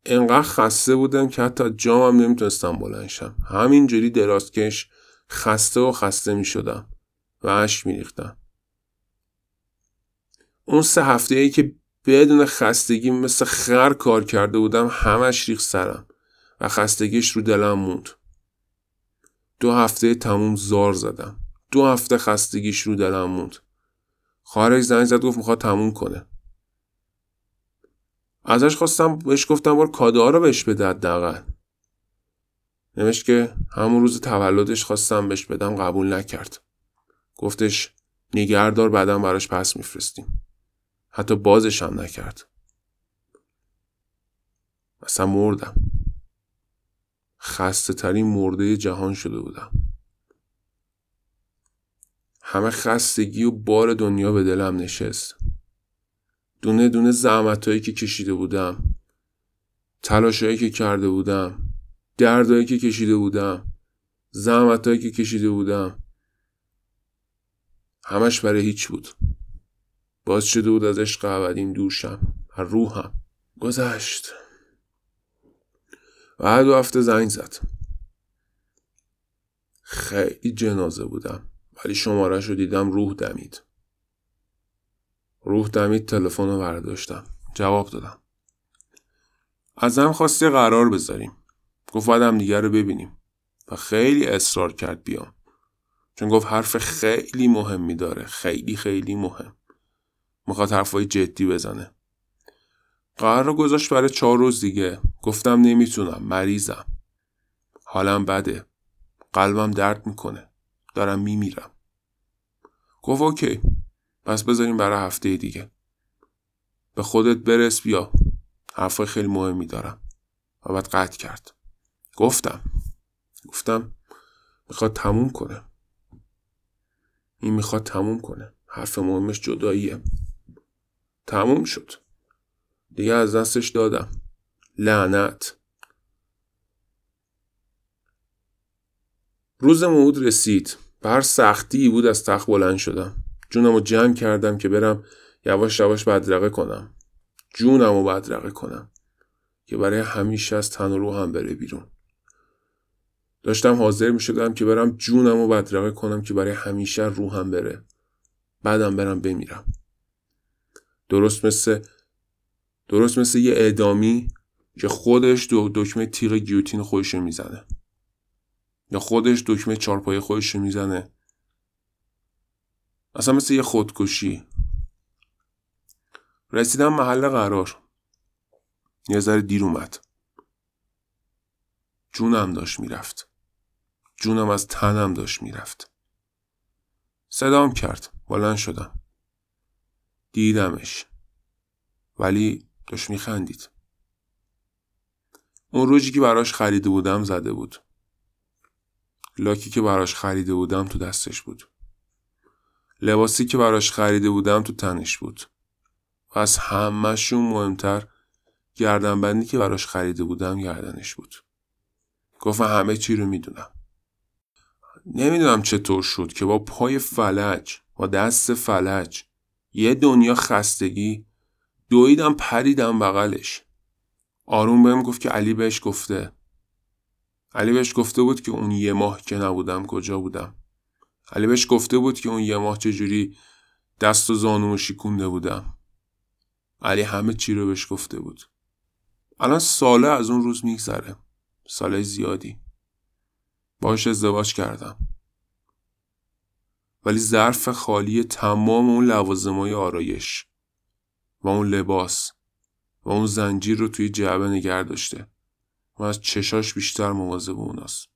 انقدر خسته بودم که حتی جامم نمی‌تونستم بلنشم همینجوری درازکش خسته و خسته می شدم و عشق می ریختم. اون سه هفته ای که بدون خستگی مثل خر کار کرده بودم همش ریخ سرم و خستگیش رو دلم موند. دو هفته تموم زار زدم. دو هفته خستگیش رو دلم موند. خواهرش زنگ زد گفت می‌خواد تموم کنه. ازش خواستم بهش گفتم بار کادوها رو بهش بده حداقل. نوشت که همون روز تولدش خواستم بهش بدم قبول نکرد. گفتش نگهدار بعدا براش پس میفرستیم. حتی بازش هم نکرد. اصلا مردم. خسته ترین مرده جهان شده بودم. همه خستگی و بار دنیا به دلم نشست. دونه دونه زحمتهایی که کشیده بودم. تلاشهایی که کرده بودم. دردهایی که کشیده بودم. زحمتهایی که کشیده بودم. همش برای هیچ بود. باز شده بود از عشق ابدین دوشم هر روحم گذشت. بعد دو هفته زنگ زد. خیلی جنازه بودم ولی شمارش رو دیدم روح دمید. روح دمید تلفن رو برداشتم. جواب دادم. ازم خواستی قرار بذاریم. گفت باید هم دیگر رو ببینیم. و خیلی اصرار کرد بیام. چون گفت حرف خیلی مهمی داره. خیلی خیلی مهم. می‌خواد حرفای جدی بزنه. قرار رو گذاشت برای چهار روز دیگه. گفتم نمی‌تونم مریضم. حالم بده. قلبم درد می‌کنه. دارم میمیرم. گفت اوکی. پس بذاریم برای هفته دیگه. به خودت برس بیا. حرفای خیلی مهمی دارم. و بعد قطع کرد. گفتم. گفتم می‌خواد تموم کنه. این می‌خواد تموم کنه. حرف مهمش جداییه. تموم شد. دیگه از دستش دادم. لعنت. روز موعود رسید. بر سختی بود از تخت بلند شدم. جونم رو جمع کردم که برم یواش یواش بدرقه کنم. جونم رو بدرقه کنم. که برای همیشه از تن و روحم بره بیرون. داشتم حاضر می شدم که برم جونم رو بدرقه کنم که برای همیشه روحم بره. بعدم برم بمیرم. درست مثل درست مثل یه اعدامی که خودش دو دکمه تیغ گیوتین خودش می‌زنه. یا خودش دکمه چارپای خودش می‌زنه. اصلا مثل یه خودکشی. رسیدم محل قرار. یه ذره دیر اومد. جونم داشت می‌رفت. جونم از تنم داشت می‌رفت. صدام کرد. بلند شدم. دیدمش. ولی داشت میخندید. اون روزی که براش خریده بودم زده بود. لاکی که براش خریده بودم تو دستش بود. لباسی که براش خریده بودم تو تنش بود. و از همهشون مهمتر گردنبندی که براش خریده بودم گردنش بود. گفتم همه چی رو می‌دونم. نمی‌دونم چطور شد که با پای فلج با دست فلج یه دنیا خستگی. دویدم پریدم بغلش. آروم بهم گفت که علی بهش گفته. علی بهش گفته بود که اون یه ماه که نبودم کجا بودم. علی بهش گفته بود که اون یه ماه چجوری دست و زانومو شیکونده بودم. علی همه چی رو بهش گفته بود. الان ساله از اون روز میگذره. ساله زیادی. باش ازدواج کردم. ولی ظرف خالی تمام اون لوازمای آرایش و اون لباس و اون زنجیر رو توی جعبه نگر داشته و از چشاش بیشتر مواظب اوناست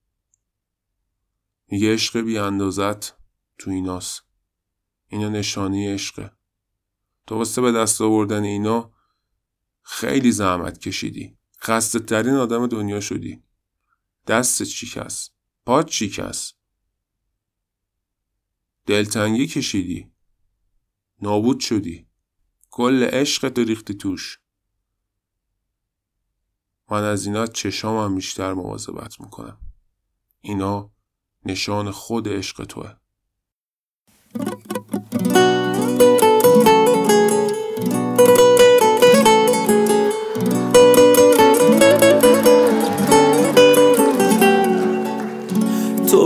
میگه عشق بی اندازت تو ایناست. اینا نشانی عشقه تو واسه به دست آوردن اینا خیلی زحمت کشیدی. خسته ترین آدم دنیا شدی. دست شکست پات شکست دلتنگی کشیدی. نابود شدی. کل عشق تو ریختی توش. من از اینا چشام هم بیشتر مواظبت می‌کنم. اینا نشان خود عشق توه.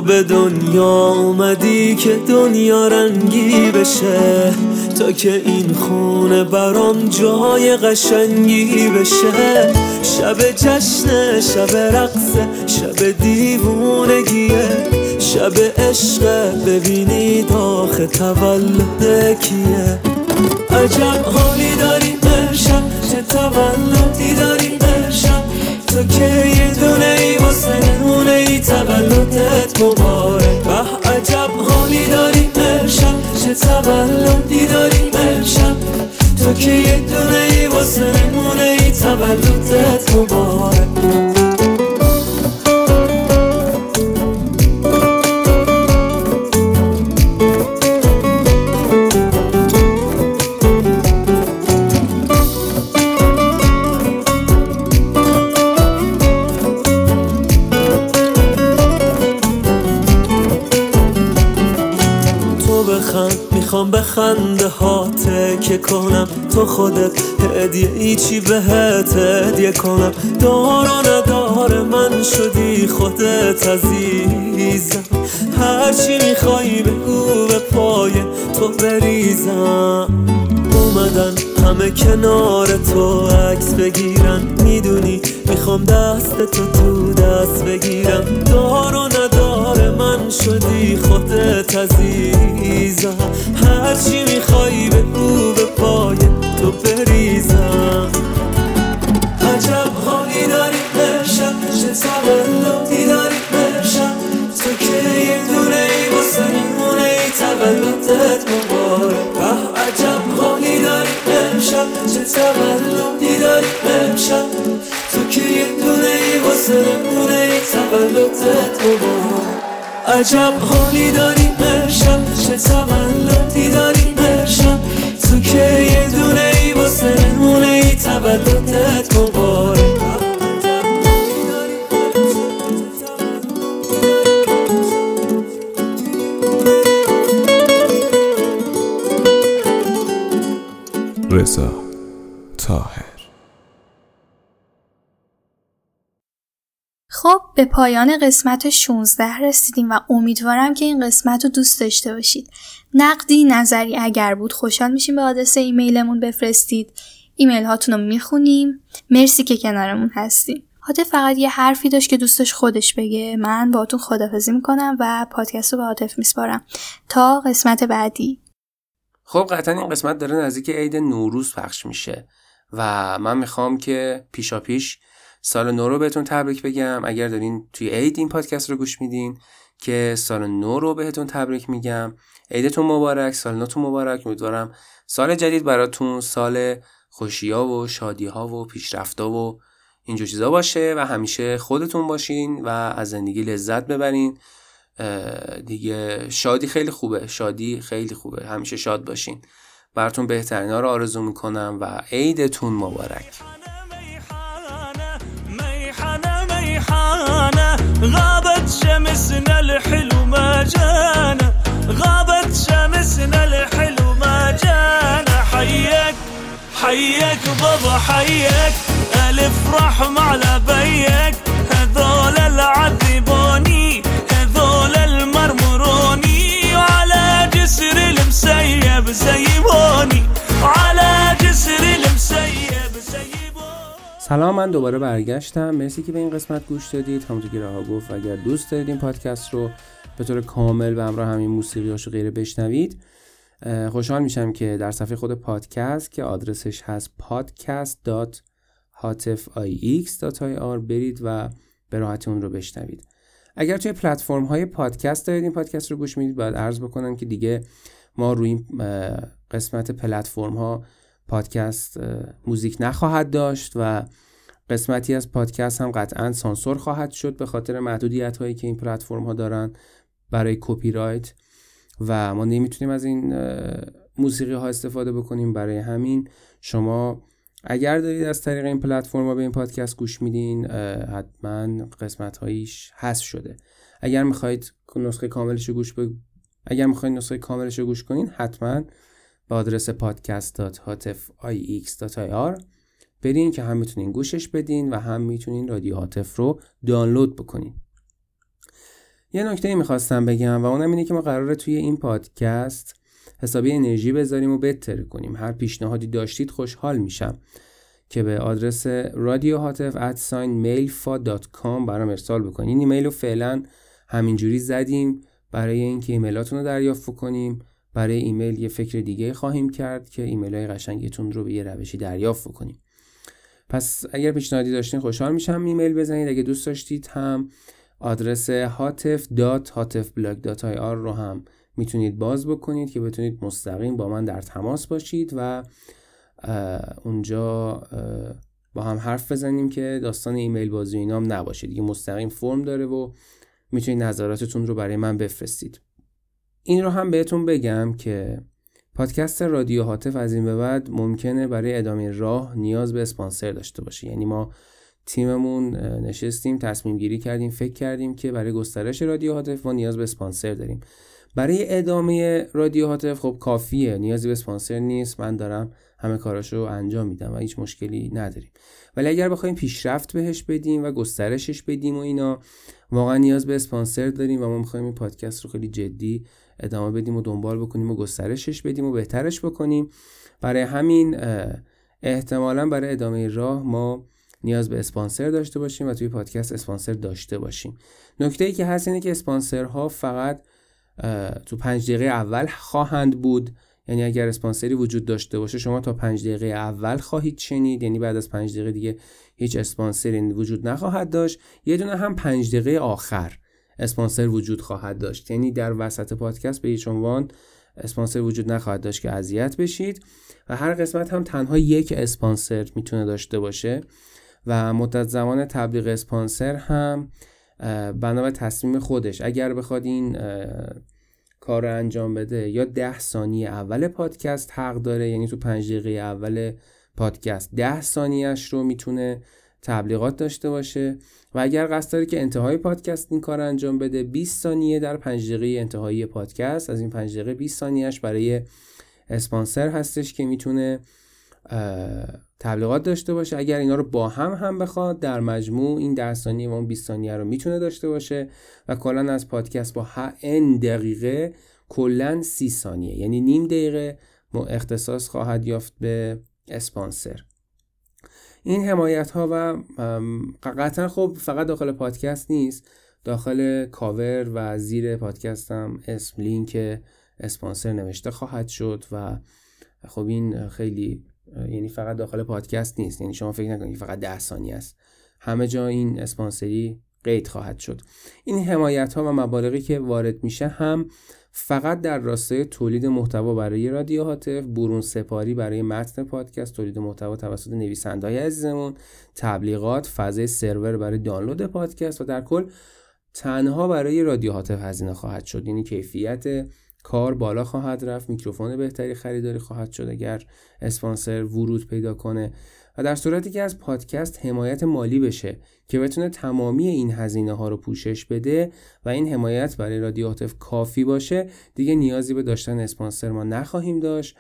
به دنیا اومدی که دنیا رنگی بشه. تا که این خونه برام جای قشنگی بشه. شب جشن شب رقصه شب دیوونگیه. شب عشق ببینی داخل تولد کیه. عجب حالی داری امشب چه تولدی داری تو که یه دونه ای واسه نمونه ای تولدت مبارک. به عجب حالی داری امشب. چه تولدی داری امشب. تو که یه دونه ای واسه نمونه ای تولدت مبارک. می‌خوام به خنده هاته که کنم تو خودت. هدیه ای چی بهت هدیه کنم؟ دار و من شدی خودت عزیزم. هرچی می‌خوای بگو به پای تو بریزم. اومدن. همه کنار تو عکس بگیرن. می‌دونی می‌خوام دست تو تو دست بگیرم. دار و ندار من شدی خودت عزیزم. هرچی می‌خوای بگو به پای تو بریزم. عجب حالی داری امشب چه داری تو که یه دونه ای واسه نمونه ای تولدت تولدم دیدار امشب. تو که یه دونه ای واسه دونه ای تولدت بابا. عجب حالی داری امشب. چه تولدی دیداری امشب. تو که یه دونه ای واسه دونه ای تولدت بابا. So. تاهر خب به پایان قسمت 16 رسیدیم و امیدوارم که این قسمت رو دوست داشته باشید. نقدی نظری اگر بود خوشحال میشیم به آدرس ایمیلمون بفرستید. ایمیل هاتون رو می‌خونیم. مرسی که کنارمون هستیم. حاطف فقط یه حرفی داشت که دوستش خودش بگه من باهاتون خدافزی می‌کنم و پادکست رو به حاطف میسپارم تا قسمت بعدی خب قطعا این قسمت داره نزدیک عید نوروز پخش میشه و من می‌خوام که پیشا پیش سال نو رو بهتون تبریک بگم. اگر دارین توی عید این پادکست رو گوش میدین که سال نو رو بهتون تبریک میگم. عیدتون مبارک سال نوتون مبارک. امیدوارم سال جدید براتون سال خوشیا و شادی ها و پیشرفتا و اینجور چیزا باشه و همیشه خودتون باشین و از زندگی لذت ببرین. دیگه شادی خیلی خوبه. شادی خیلی خوبه. همیشه شاد باشین. براتون بهترین ها رو آرزو می‌کنم و عیدتون مبارک. غابت شمسنا الحلو ما جانا غابت شمسنا الحلو ما جانا حيك حيك بابا حيك الف رحم على بيك سلام من دوباره برگشتم. مرسی که به این قسمت گوش دادید. همونطور که رها گفت اگر دوست دارید این پادکست رو به طور کامل به همراه همین موسیقی و غیره بشنوید خوشحال میشم که در صفحه خود پادکست که آدرسش هست podcast.hatifix.ir برید و به راحتی اون رو بشنوید. اگر توی پلتفرم های پادکست دارید این پادکست رو گوش می‌دید باید عرض بکنم که دیگه ما روی قسمت پلتفرم ها پادکست موزیک نخواهد داشت و قسمتی از پادکست هم قطعا سانسور خواهد شد به خاطر محدودیت هایی که این پلتفرم ها دارن برای کپی رایت و ما نمی‌تونیم از این موسیقی ها استفاده بکنیم برای همین شما اگر دارید از طریق این پلتفرم ها به این پادکست گوش میدین حتما قسمت هاییش حذف شده اگر می‌خواهید نسخه کاملش رو گوش. اگر می‌خواید نسخه کاملش رو گوش کنین حتما به آدرس podcast.hatifix.ir برین که هم می‌تونین گوشش بدین و هم می‌تونین رادیو هاتف رو دانلود بکنین. یه نکته می‌خواستم بگم و اونم اینه که ما قراره توی این پادکست حسابی انرژی بذاریم و بهتر کنیم. هر پیشنهادی داشتید خوشحال میشم که به آدرس رادیو هاتف mailfa.com برام ارسال بکنید این ایمیل رو فعلا همینجوری زدیم. برای اینکه ایمیلاتون رو دریافت کنیم برای ایمیل یه فکر دیگه خواهیم کرد که ایمیل های قشنگتون رو به یه روشی دریافت کنیم پس اگر پیشنهادی داشتین خوشحال میشم ایمیل بزنید. اگه دوست داشتید هم آدرس hatif.hatifblog.ir رو هم می‌تونید باز بکنید که بتونید مستقیم با من در تماس باشید و اونجا با هم حرف بزنیم که داستان ایمیل بازی اینام نباشید دیگه مستقیم فرم داره و می‌تونید نظراتتون رو برای من بفرستید. این رو هم بهتون بگم که پادکست رادیو هاتف از این به بعد ممکنه برای ادامه راه نیاز به اسپانسر داشته باشه. یعنی ما تیممون نشستیم تصمیم گیری کردیم فکر کردیم که برای گسترش رادیو هاتف ما نیاز به اسپانسر داریم. برای ادامه رادیو هاتف خب کافیه نیازی به اسپانسر نیست. من دارم همه کاراشو انجام میدم و هیچ مشکلی نداریم. ولی اگر بخوایم پیشرفت بهش بدیم و گسترشش بدیم و اینا واقعا نیاز به اسپانسر داریم و ما می‌خوایم این پادکست رو خیلی جدی ادامه بدیم و دنبال بکنیم و گسترشش بدیم و بهترش بکنیم. برای همین احتمالا برای ادامه راه ما نیاز به اسپانسر داشته باشیم و توی پادکست اسپانسر داشته باشیم. نکته ای که هست اینه که اسپانسرها فقط تو پنج دقیقه اول خواهند بود یعنی اگر اسپانسری وجود داشته باشه شما تا پنج دقیقه اول خواهید شنید. یعنی بعد از پنج دقیقه دیگه هیچ اسپانسری وجود نخواهد داشت. یه دونه هم پنج دقیقه آخر اسپانسر وجود خواهد داشت. یعنی در وسط پادکست به هیچ عنوان اسپانسر وجود نخواهد داشت که اذیت بشید. و هر قسمت هم تنها یک اسپانسر می‌تونه داشته باشه. و مدت زمان تبلیغ اسپانسر هم بنا به تصمیم خودش. اگر بخواد این کار رو انجام بده یا ده ثانیه اول پادکست حق داره یعنی تو پنج دقیقه اول پادکست ده ثانیهش رو می‌تونه تبلیغات داشته باشه. و اگر قصد داره که انتهای پادکست این کار انجام بده 20 ثانیه در 5 دقیقه انتهایی پادکست از این 5 دقیقه 20 ثانیهش برای اسپانسر هستش که می‌تونه تبلیغات داشته باشه. اگر اینا رو با هم هم بخواد در مجموع این 10 ثانیه و اون 20 ثانیه رو می‌تونه داشته باشه و کلا از پادکست با n دقیقه کلا 30 ثانیه. یعنی نیم دقیقه اختصاص خواهد یافت به اسپانسر. این حمایت ها و قطعا خب فقط داخل پادکست نیست. داخل کاور و زیر پادکست هم اسم لینک اسپانسر نوشته خواهد شد و خب این خیلی یعنی فقط داخل پادکست نیست یعنی شما فکر نکنید فقط ده ثانیه است. همه جا این اسپانسری قید خواهد شد. این حمایت ها و مبالغی که وارد میشه هم فقط در راستای تولید محتوا برای رادیو هاتف برون سپاری برای متن پادکست تولید محتوا توسط نویسندهای عزیزمون تبلیغات فضای سرور برای دانلود پادکست و در کل تنها برای رادیو هاتف هزینه خواهد شد. یعنی کیفیت کار بالا خواهد رفت میکروفون بهتری خریداری خواهد شد اگر اسپانسر ورود پیدا کنه. و در صورتی که از پادکست حمایت مالی بشه که بتونه تمامی این هزینه ها رو پوشش بده و این حمایت برای رادیو کافی باشه دیگه نیازی به داشتن اسپانسر ما نخواهیم داشت.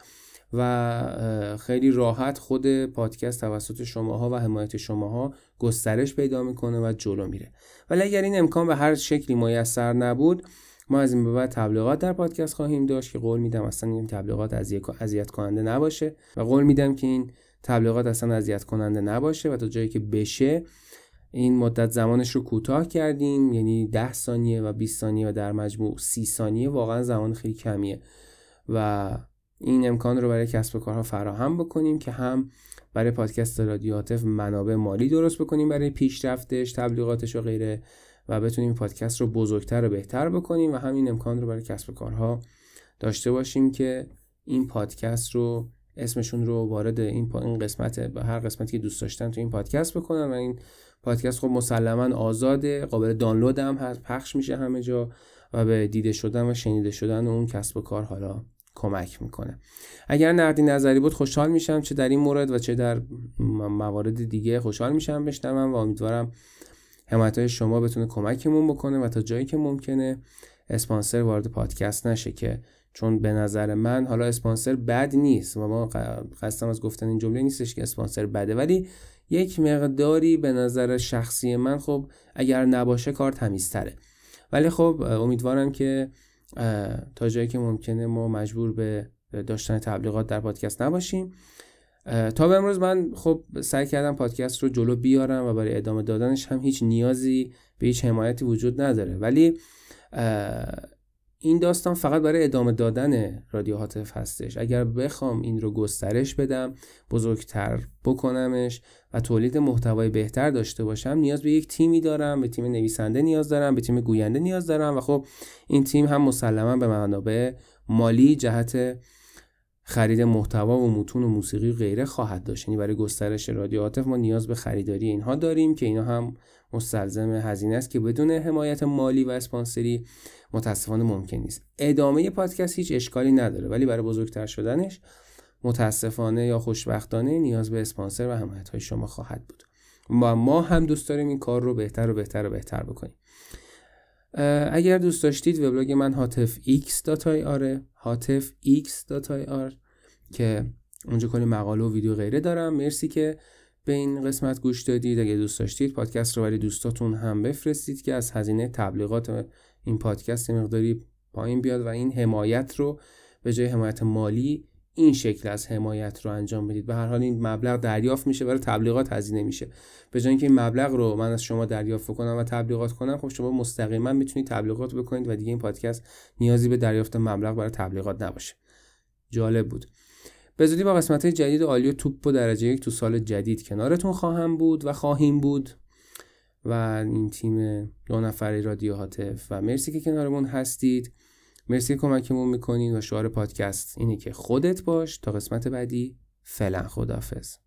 و خیلی راحت خود پادکست توسط شماها و حمایت شماها گسترش پیدا می‌کنه و جلو میره. ولی اگر این امکان به هر شکلی میسر نبود ما از این به بعد تبلیغات در پادکست خواهیم داشت که قول میدم اصلا این تبلیغات اذیت کننده نباشه و قول میدم که این تبلیغات اصلا اذیت کننده نباشه و تا جایی که بشه این مدت زمانش رو کوتاه کردیم یعنی 10 ثانیه و 20 ثانیه و در مجموع 30 ثانیه واقعا زمان خیلی کمیه و این امکان رو برای کسب و کارها فراهم بکنیم که هم برای پادکست رادیو منابع مالی درست بکنیم برای پیشرفتش تبلیغاتش و غیره. و بتونیم پادکست رو بزرگتر و بهتر بکنیم و همین امکان رو برای کسب و کارها داشته باشیم که این پادکست رو اسمشون رو وارد این, این قسمت به هر قسمتی که دوست داشتن تو این پادکست بکنن و این پادکست خب مسلما آزاده قابل دانلود هم هست پخش میشه همه جا و به دیده شدن و شنیده شدن اون کسب و کار حالا کمک می‌کنه. اگر نقدی نظری بود خوشحال میشم چه در این مورد و چه در موارد دیگه خوشحال میشم بشنوم و امیدوارم حمایت های شما بتونه کمکمون بکنه و تا جایی که ممکنه اسپانسر وارد پادکست نشه که چون به نظر من حالا اسپانسر بد نیست و ما قصدم از گفتن این جمله نیستش که اسپانسر بده ولی یک مقداری به نظر شخصی من خب اگر نباشه کار تمیزتره. ولی خب امیدوارم که تا جایی که ممکنه ما مجبور به داشتن تبلیغات در پادکست نباشیم. تا به امروز من خب سعی کردم پادکست رو جلو بیارم و برای ادامه دادنش هم هیچ نیازی به هیچ حمایتی وجود نداره. ولی این داستان فقط برای ادامه دادن رادیو هاتف هستش. اگر بخوام این رو گسترش بدم بزرگتر بکنمش و تولید محتوای بهتر داشته باشم نیاز به یک تیمی دارم به تیم نویسنده نیاز دارم به تیم گوینده نیاز دارم و خب این تیم هم مسلما به منابع مالی جهت خرید محتوا و متون و موسیقی و غیره خواهد داشت. یعنی برای گسترش رادیو عاطف ما نیاز به خریداری اینها داریم که اینا هم مستلزم هزینه است که بدون حمایت مالی و اسپانسری متاسفانه ممکن نیست. ادامه پادکست هیچ اشکالی نداره ولی برای بزرگتر شدنش متاسفانه یا خوشبختانه نیاز به اسپانسر و حمایت های شما خواهد بود. و ما هم دوست داریم این کار رو بهتر و بهتر و بهتر بکنیم. اگر دوست داشتید وبلاگ من هاتف آره هاتف x.ir که اونجا کلی مقاله و ویدیو غیره دارم. مرسی که به این قسمت گوش دادید. اگه دوست داشتید پادکست رو برای دوستاتون هم بفرستید که از هزینه تبلیغات این پادکست مقداری پایین بیاد و این حمایت رو به جای حمایت مالی این شکل از حمایت رو انجام بدید. به هر حال این مبلغ دریافت میشه برای تبلیغات هزینه میشه. به جای اینکه این مبلغ رو من از شما دریافت کنم و تبلیغات کنم خب شما مستقیما می‌تونید تبلیغات بکنید و دیگه این پادکست نیازی به دریافت مبلغ برای تبلیغات نباشه. جالب بود. به زودی با قسمت جدید عالی و توپ و درجه یک تو سال جدید کنارتون خواهم بود و خواهیم بود. و این تیم دو نفری رادیو هاتف و مرسی که کنارمون هستید. مرسی کمکمون می‌کنین و شعار پادکست اینه که خودت باش. تا قسمت بعدی فعلا خدافظ